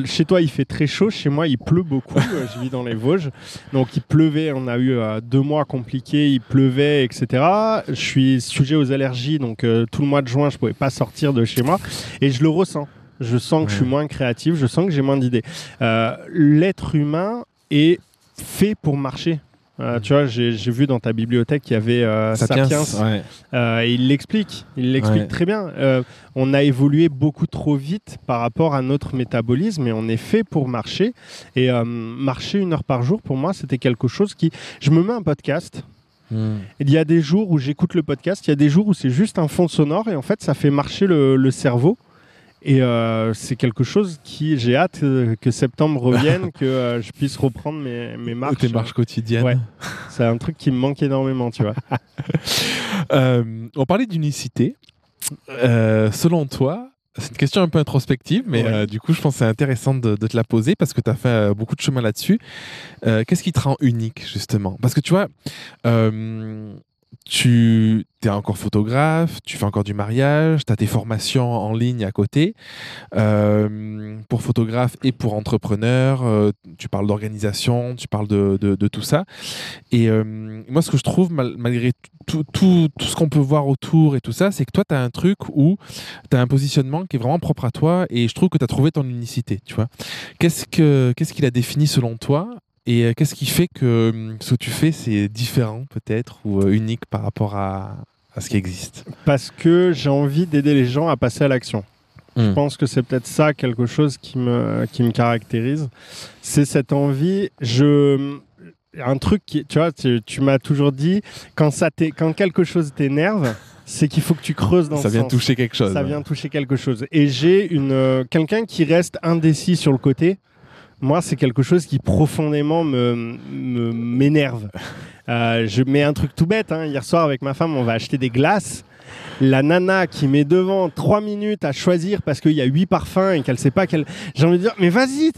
chez toi, il fait très chaud. Chez moi, il pleut beaucoup. Je vis dans les Vosges, donc il pleuvait. On a eu deux mois compliqués. Il pleuvait, etc. Je suis sujet aux allergies, donc tout le mois de juin, je pouvais pas sortir de chez moi et je le ressens. Je sens que je suis moins créatif. Je sens que j'ai moins d'idées. Euh, L'être humain est fait pour marcher. Euh, tu vois, j'ai vu dans ta bibliothèque qu'il y avait euh, Sapiens, Sapiens, ouais. euh, il l'explique, il l'explique Ouais. très bien. On a évolué beaucoup trop vite par rapport à notre métabolisme et on est fait pour marcher. Et marcher une heure par jour, pour moi, c'était quelque chose qui... Je me mets un podcast. Mm. Il y a des jours où j'écoute le podcast, il y a des jours où c'est juste un fond sonore et en fait, ça fait marcher le, le cerveau. Et euh, c'est quelque chose qui... J'ai hâte euh, que septembre revienne, que euh, je puisse reprendre mes, mes marches. Tes marches quotidiennes. Ouais. C'est un truc qui me manque énormément, tu vois. On parlait d'unicité. Selon toi, c'est une question un peu introspective, mais Ouais. euh, du coup, je pense que c'est intéressant de, de te la poser parce que tu as fait euh, beaucoup de chemin là-dessus. Euh, Qu'est-ce qui te rend unique, justement? Parce que tu vois, tu es encore photographe, tu fais encore du mariage, tu as tes formations en ligne à côté. Euh, pour photographe et pour entrepreneur, euh, tu parles d'organisation, tu parles de, de- de tout ça. Et euh, moi, ce que je trouve, mal- malgré tout, tout, tout ce qu'on peut voir autour et tout ça, c'est que toi, tu as un truc où tu as un positionnement qui est vraiment propre à toi et je trouve que tu as trouvé ton unicité, tu vois. Qu'est-ce que qu'est-ce qu'il a défini selon toi et euh, qu'est-ce qui fait que hum, ce que tu fais, c'est différent peut-être ou euh, unique par rapport à, à ce qui existe? Parce que j'ai envie d'aider les gens à passer à l'action. Je Hmm. pense que c'est peut-être ça quelque chose qui me, qui me caractérise. C'est cette envie. Je, un truc qui, tu vois, tu, tu m'as toujours dit, quand, ça quand quelque chose t'énerve, c'est qu'il faut que tu creuses dans Ça vient sens. toucher quelque chose. Ça vient toucher quelque chose. Et j'ai une euh, quelqu'un qui reste indécis sur le côté. Moi, c'est quelque chose qui profondément me m'énerve. Euh, je mets un truc tout bête. hein. Hier soir, avec ma femme, on va acheter des glaces. La nana qui met devant trois minutes à choisir parce qu'il y a huit parfums et qu'elle sait pas quel. J'ai envie de dire, mais vas-y,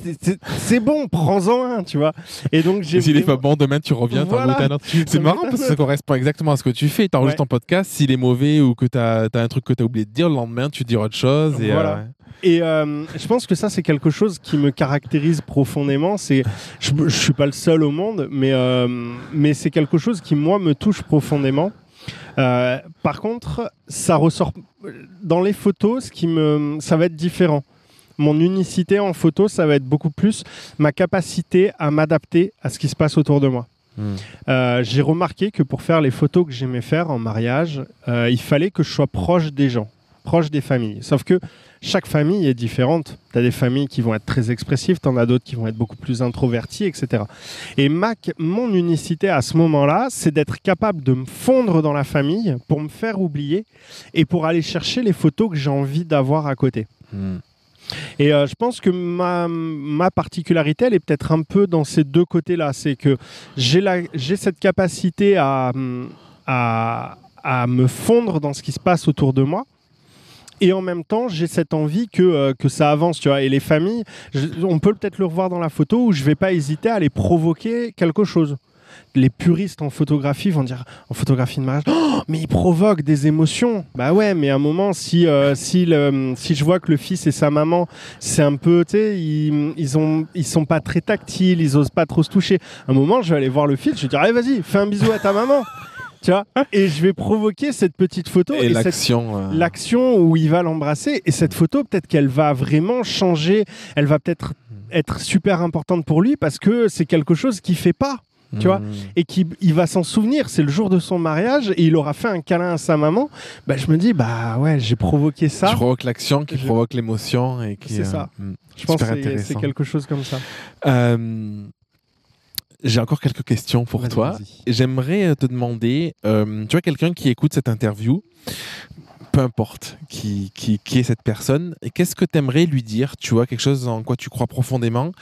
c'est- bon, prends-en un, tu vois. Et donc j'ai. S'il est pas bon, demain tu reviens, Voilà. goûtes un autre. C'est marrant parce que ça correspond exactement à ce que tu fais. Tu enregistres Ouais. ton podcast, s'il est mauvais ou que tu as, un truc que tu as oublié de dire, le lendemain tu dis autre chose. Et, Voilà. euh, Et euh, je pense que ça, c'est quelque chose qui me caractérise profondément. C'est, je, je suis pas le seul au monde, mais, euh, mais c'est quelque chose qui, moi, me touche profondément. Euh, par contre, ça ressort dans les photos, ce qui me, ça va être différent. Mon unicité en photo, ça va être beaucoup plus ma capacité à m'adapter à ce qui se passe autour de moi. hmm. Euh, j'ai remarqué que pour faire les photos que j'aimais faire en mariage, euh, il fallait que je sois proche des gens, proche des familles. Sauf que chaque famille est différente. Tu as des familles qui vont être très expressives, tu en as d'autres qui vont être beaucoup plus introverties, etc. Et ma, mon unicité à ce moment-là, c'est d'être capable de me fondre dans la famille pour me faire oublier et pour aller chercher les photos que j'ai envie d'avoir à côté. Hmm. Et euh, je pense que ma, ma particularité, elle est peut-être un peu dans ces deux côtés-là. C'est que j'ai cette capacité à, à, à me fondre dans ce qui se passe autour de moi. Et en même temps, j'ai cette envie que, euh, que ça avance, tu vois. Et les familles, on peut peut-être le revoir dans la photo où je vais pas hésiter à les provoquer quelque chose. Les puristes en photographie vont dire en photographie de mariage, Oh, mais il provoque des émotions. Bah ouais, mais à un moment, si, euh, si, le- si je vois que le fils et sa maman, c'est un peu, tu sais, ils, ils, ont, ils sont pas très tactiles, ils osent pas trop se toucher. À un moment, je vais aller voir le fils, je vais dire, allez, vas-y, fais un bisou à ta maman. Tu vois Et je vais provoquer cette petite photo. Et, et l'action. euh, l'action où il va l'embrasser. Et cette photo, peut-être qu'elle va vraiment changer, elle va peut-être être super importante pour lui parce que c'est quelque chose qu'il fait pas. tu vois, Mm. et qu'il il va s'en souvenir. C'est le jour de son mariage et il aura fait un câlin à sa maman. Bah, je me dis, bah ouais, j'ai provoqué ça. Tu provoques l'action qui Je- provoque l'émotion et qui. C'est ça. mm. Je pense que c'est- quelque chose comme ça. Euh, J'ai encore quelques questions pour Vas-y, toi. vas-y. J'aimerais euh, te demander, euh, tu vois, quelqu'un qui écoute cette interview, peu importe qui, qui, qui est cette personne, et qu'est-ce que tu aimerais lui dire Tu vois, quelque chose en quoi tu crois profondément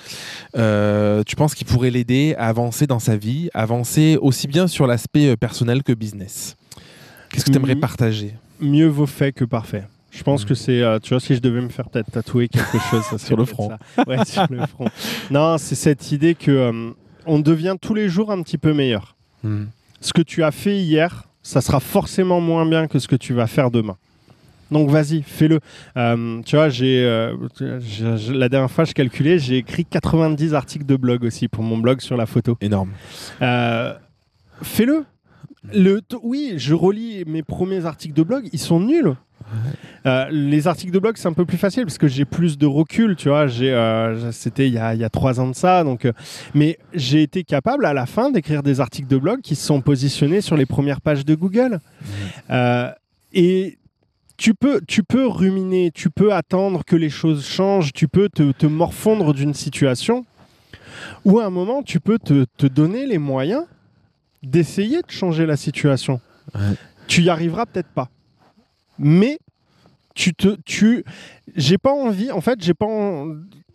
euh, Tu penses qu'il pourrait l'aider à avancer dans sa vie, avancer aussi bien sur l'aspect personnel que business? Qu'est-ce que tu aimerais partager? Mieux vaut fait que parfait. Je pense Mm. que c'est, euh, tu vois, si je devais me faire peut-être tatouer quelque chose, ça Sur le front. ça. Ouais, sur le front. Non, c'est cette idée que euh, on devient tous les jours un petit peu meilleur. Mm. Ce que tu as fait hier, ça sera forcément moins bien que ce que tu vas faire demain. Donc vas-y, fais-le. Euh, tu vois, j'ai, euh, j'ai- la dernière fois, je calculais, j'ai écrit 90 articles de blog aussi pour mon blog sur la photo. Énorme. Euh, Fais-le. Le oui, je relis mes premiers articles de blog, ils sont nuls. Euh, les articles de blog, c'est un peu plus facile parce que j'ai plus de recul, tu vois. J'ai, euh, c'était il y, a, il y a trois ans de ça, donc. euh, mais j'ai été capable à la fin d'écrire des articles de blog qui se sont positionnés sur les premières pages de Google. Et tu peux, tu peux ruminer, tu peux attendre que les choses changent, tu peux te, te morfondre d'une situation, ou à un moment, tu peux te, te donner les moyens d'essayer de changer la situation. Ouais. Tu y arriveras peut-être pas. Mais tu te tu j'ai pas envie en fait, j'ai pas en-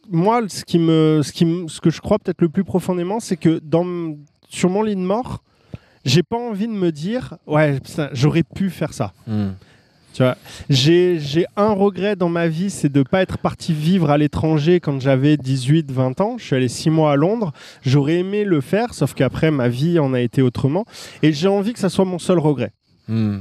moi ce qui me ce qui me- ce que je crois peut-être le plus profondément, c'est que dans sur mon lit de mort, j'ai pas envie de me dire ouais, j'aurais pu faire ça. Mm. Tu vois, j'ai j'ai un regret dans ma vie, c'est de ne pas être parti vivre à l'étranger quand j'avais 18, 20 ans. Je suis allé 6 mois à Londres. J'aurais aimé le faire, sauf qu'après, ma vie en a été autrement. Et j'ai envie que ça soit mon seul regret. Mm.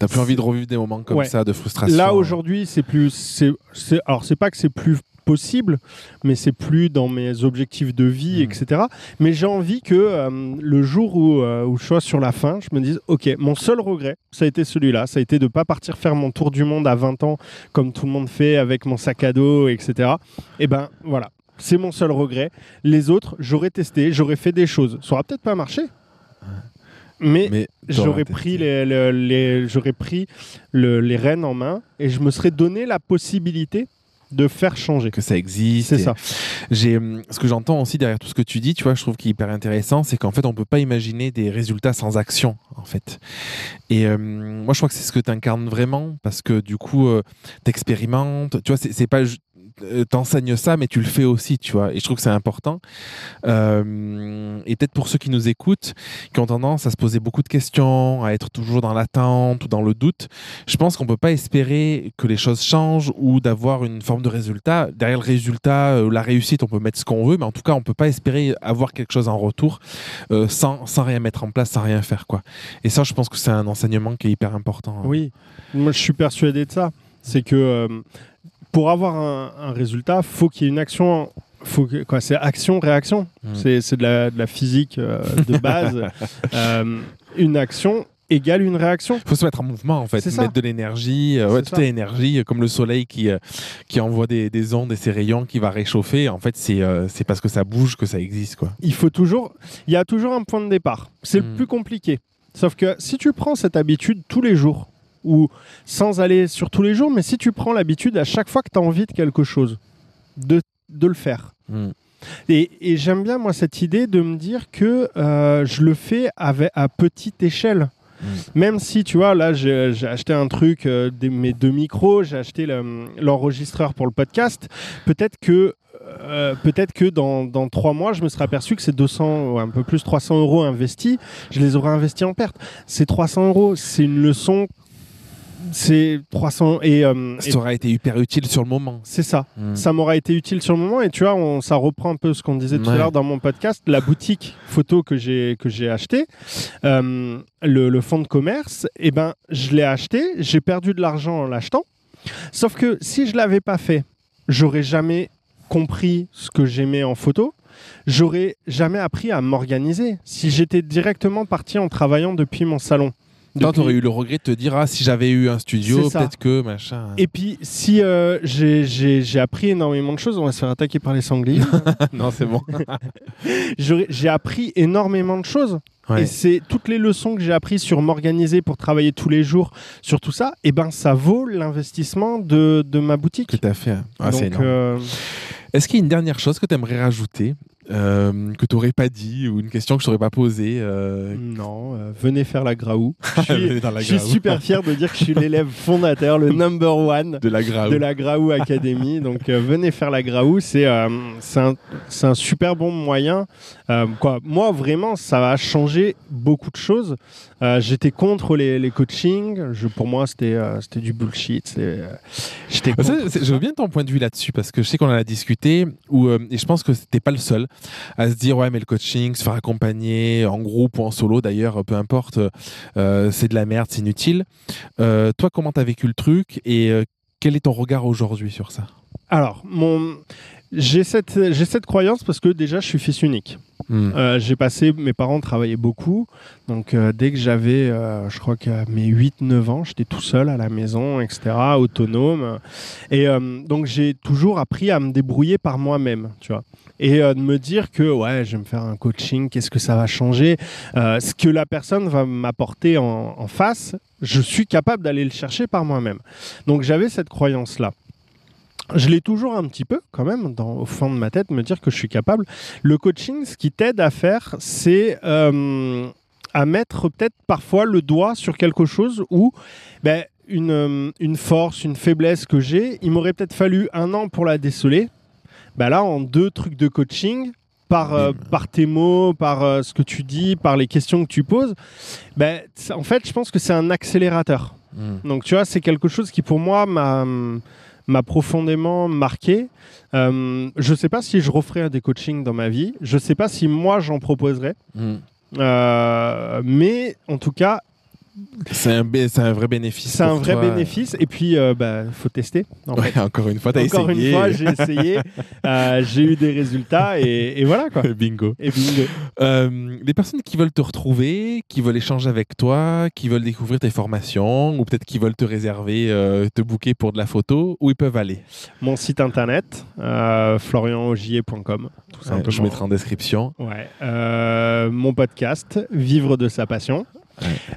T'as plus envie de revivre des moments comme Ouais. ça de frustration Là, aujourd'hui, c'est plus. c'est- Alors, c'est pas que c'est plus possible, mais c'est plus dans mes objectifs de vie, Mm. etc. Mais j'ai envie que euh, le jour où, euh, où je sois sur la fin, je me dise Ok, mon seul regret, ça a été celui-là. Ça a été de ne pas partir faire mon tour du monde à 20 ans, comme tout le monde fait, avec mon sac à dos, etc. Et ben voilà. C'est mon seul regret. Les autres, j'aurais testé, j'aurais fait des choses. Ça aura peut-être pas marché. Mais Mais j'aurais pris, les, les- les- j'aurais pris le- les rênes en main et je me serais donné la possibilité de faire changer. que ça existe. C'est ça. J'ai hum, ce que j'entends aussi derrière tout ce que tu dis, tu vois, je trouve qui est hyper intéressant, c'est qu'en fait on peut pas imaginer des résultats sans action, en fait. Et hum, moi je crois que c'est ce que tu incarnes vraiment, parce que du coup euh, t'expérimentes, tu vois, c'est pas t'enseignes ça, mais tu le fais aussi, tu vois. Et je trouve que c'est important. Euh, et peut-être pour ceux qui nous écoutent, qui ont tendance à se poser beaucoup de questions, à être toujours dans l'attente ou dans le doute, je pense qu'on peut pas espérer que les choses changent ou d'avoir une forme de résultat. Derrière le résultat, euh, la réussite, on peut mettre ce qu'on veut, mais en tout cas, on peut pas espérer avoir quelque chose en retour euh, sans, sans rien mettre en place, sans rien faire, quoi. Et ça, je pense que c'est un enseignement qui est hyper important. Oui, moi je suis persuadé de ça. C'est que euh, pour avoir un, un résultat, faut qu'il y ait une action. Faut que, quoi, c'est action-réaction. Mm. C'est, c'est de, la, de la physique euh, de base. Euh, une action égale une réaction. faut se mettre en mouvement en fait, C'est ça. mettre de l'énergie, euh, ouais, toute l'énergie, euh, comme le soleil qui, qui envoie des, des ondes et ses rayons qui va réchauffer. En fait, c'est c'est parce que ça bouge que ça existe quoi. Il faut toujours, il y a toujours un point de départ. C'est Mm. le plus compliqué. Sauf que si tu prends cette habitude tous les jours, ou sans aller sur tous les jours, mais si tu prends l'habitude à chaque fois que tu as envie de quelque chose, de, de le faire. Mm. Et, et j'aime bien, moi, cette idée de me dire que euh, je le fais avec, à petite échelle. Mm. Même si, tu vois, là, j'ai acheté un truc, euh, des- mes deux micros, j'ai acheté le- l'enregistreur pour le podcast. Peut-être que, euh, peut-être que dans, dans trois mois, je me serais aperçu que ces 200 ou un peu plus 300 euros investis, je les aurais investis en perte. Ces 300 euros, c'est une leçon. C'est 300 et, euh, et Ça aurait été hyper utile sur le moment. c'est ça. Mm. ça m'aura été utile sur le moment et tu vois on- ça reprend un peu ce qu'on disait tout à l'heure dans mon podcast la boutique photo que j'ai que j'ai acheté euh, le, le fonds de commerce et ben je l'ai acheté j'ai perdu de l'argent en l'achetant. Sauf que si je l'avais pas fait j'aurais jamais compris ce que j'aimais en photo. J'aurais jamais appris à m'organiser. Si j'étais directement parti en travaillant depuis mon salon Depuis- t'aurais eu le regret de te dire, ah, si j'avais eu un studio, peut-être que, machin. Et puis, si euh, j'ai- appris énormément de choses, on va se faire attaquer par les sangliers. non, c'est bon. J'ai appris énormément de choses. Ouais. Et c'est toutes les leçons que j'ai apprises sur m'organiser pour travailler tous les jours sur tout ça, et ben ça vaut l'investissement de, de ma boutique. Que t'as fait. Ah, c'est euh, Est-ce qu'il y a une dernière chose que tu aimerais rajouter euh, que tu n'aurais pas dit ou une question que je t'aurais pas posée euh, non, euh, venez faire la Graou. Je suis, Venez dans la je suis Graou. super fier de dire que je suis l'élève fondateur, le number one de la grave de la Graou Academy. Donc venez faire la Graou, c'est un, c'est un super bon moyen. Euh, quoi. Moi vraiment, ça a changé beaucoup de choses. Euh, J'étais contre les, les coachings. Je, pour moi, c'était euh, c'était du bullshit. J'étais Bah, contre. je veux bien ton point de vue là-dessus parce que je sais qu'on en a discuté où, et je pense que t'es pas le seul à se dire ouais mais le coaching, se faire accompagner en groupe ou en solo d'ailleurs, peu importe, c'est de la merde, c'est inutile. Toi, comment t'as vécu le truc et quel est ton regard aujourd'hui sur ça? Alors, mon... j'ai cette, j'ai cette croyance parce que déjà, je suis fils unique. Hmm. Euh, j'ai passé, mes parents travaillaient beaucoup, donc euh, dès que j'avais, euh, je crois que mes 8-9 ans, j'étais tout seul à la maison, etc., autonome. Et donc j'ai toujours appris à me débrouiller par moi-même, tu vois. Et de me dire que, ouais, je vais me faire un coaching, qu'est-ce que ça va changer Ce que la personne va m'apporter en, en face, je suis capable d'aller le chercher par moi-même. Donc j'avais cette croyance-là. Je l'ai toujours un petit peu quand même dans, au fond de ma tête, me dire que je suis capable. Le coaching, ce qui t'aide à faire, c'est euh, à mettre peut-être parfois le doigt sur quelque chose où ben, une, euh, une force, une faiblesse que j'ai, il m'aurait peut-être fallu un an pour la déceler. Ben là, en deux trucs de coaching, par, euh, Bim. par tes mots, par euh, ce que tu dis, par les questions que tu poses, ben, en fait, je pense que c'est un accélérateur. Hmm. Donc tu vois, c'est quelque chose qui pour moi m'a m'a profondément marqué. Euh, je ne sais pas si je referai des coachings dans ma vie. Je ne sais pas si moi j'en proposerais. Hmm. Euh, mais en tout cas, C'est un, vrai bénéfice. c'est un vrai toi. bénéfice. Et puis, il faut tester. en fait. Ouais, encore une fois, Encore essayé. une fois, j'ai essayé. Euh, j'ai eu des résultats et, et voilà quoi. Bingo. Et bingo. Euh, les personnes qui veulent te retrouver, qui veulent échanger avec toi, qui veulent découvrir tes formations, ou peut-être qui veulent te réserver, euh, te booker pour de la photo, où ils peuvent aller? Mon site internet, euh, florianogier.com, tout simplement. Je mettrai en description. Ouais. Euh, mon podcast, Vivre de sa passion.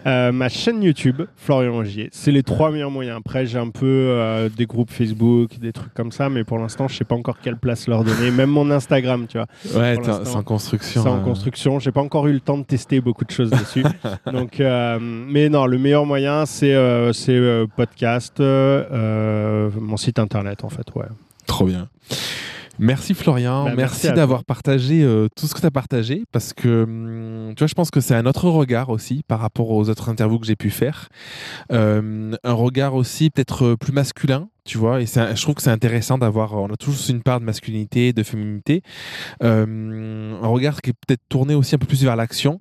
Euh, ma chaîne YouTube, Florian Ogier. C'est les trois meilleurs moyens. Après, j'ai un peu euh, des groupes Facebook, des trucs comme ça, mais pour l'instant, je sais pas encore quelle place leur donner. Même mon Instagram, tu vois, Ouais, c'est en construction. c'est en euh. construction. J'ai pas encore eu le temps de tester beaucoup de choses dessus. Donc, euh, mais non, le meilleur moyen, c'est podcast, mon site internet, en fait. Ouais. Trop bien. Merci Florian, Bah, merci d'avoir partagé euh, tout ce que tu as partagé parce que hum, tu vois, je pense que c'est un autre regard aussi par rapport aux autres interviews que j'ai pu faire. Euh, un regard aussi peut-être euh, plus masculin, tu vois, et je trouve que c'est intéressant d'avoir, on a tous une part de masculinité, de féminité, Euh, un regard qui est peut-être tourné aussi un peu plus vers l'action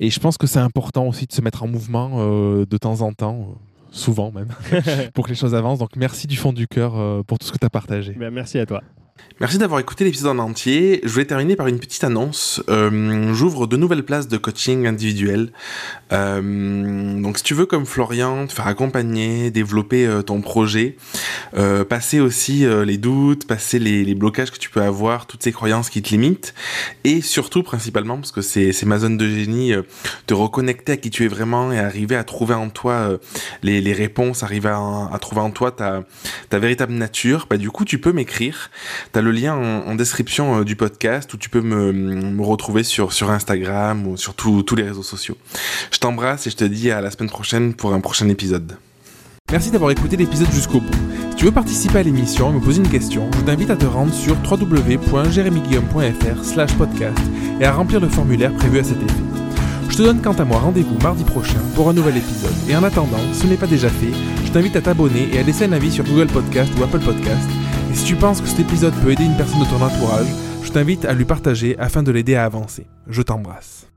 et je pense que c'est important aussi de se mettre en mouvement euh, de temps en temps. euh, Souvent même, pour que les choses avancent. Donc merci du fond du cœur pour tout ce que tu as partagé. Ben, merci à toi. Merci d'avoir écouté l'épisode en entier. Je voulais terminer par une petite annonce. Euh, J'ouvre de nouvelles places de coaching individuel. Euh, donc si tu veux, comme Florian, te faire accompagner, développer euh, ton projet, passer aussi les doutes, passer les, blocages que tu peux avoir, toutes ces croyances qui te limitent, et surtout, principalement, parce que c'est ma zone de génie, te reconnecter à qui tu es vraiment et arriver à trouver en toi les, réponses, arriver à, à trouver en toi ta, ta véritable nature, bah du coup tu peux m'écrire. T'as le lien en, description euh, du podcast où tu peux me, retrouver sur, sur Instagram ou sur tous tous les réseaux sociaux. Je t'embrasse et je te dis à la semaine prochaine pour un prochain épisode. Merci d'avoir écouté l'épisode jusqu'au bout. Si tu veux participer à l'émission et me poser une question, je t'invite à te rendre sur www.jeremyguillaume.fr slash podcast et à remplir le formulaire prévu à cet effet. Je te donne quant à moi rendez-vous mardi prochain pour un nouvel épisode. Et en attendant, si ce n'est pas déjà fait, je t'invite à t'abonner et à laisser un avis sur Google Podcast ou Apple Podcast. Et si tu penses que cet épisode peut aider une personne de ton entourage, je t'invite à lui partager afin de l'aider à avancer. Je t'embrasse.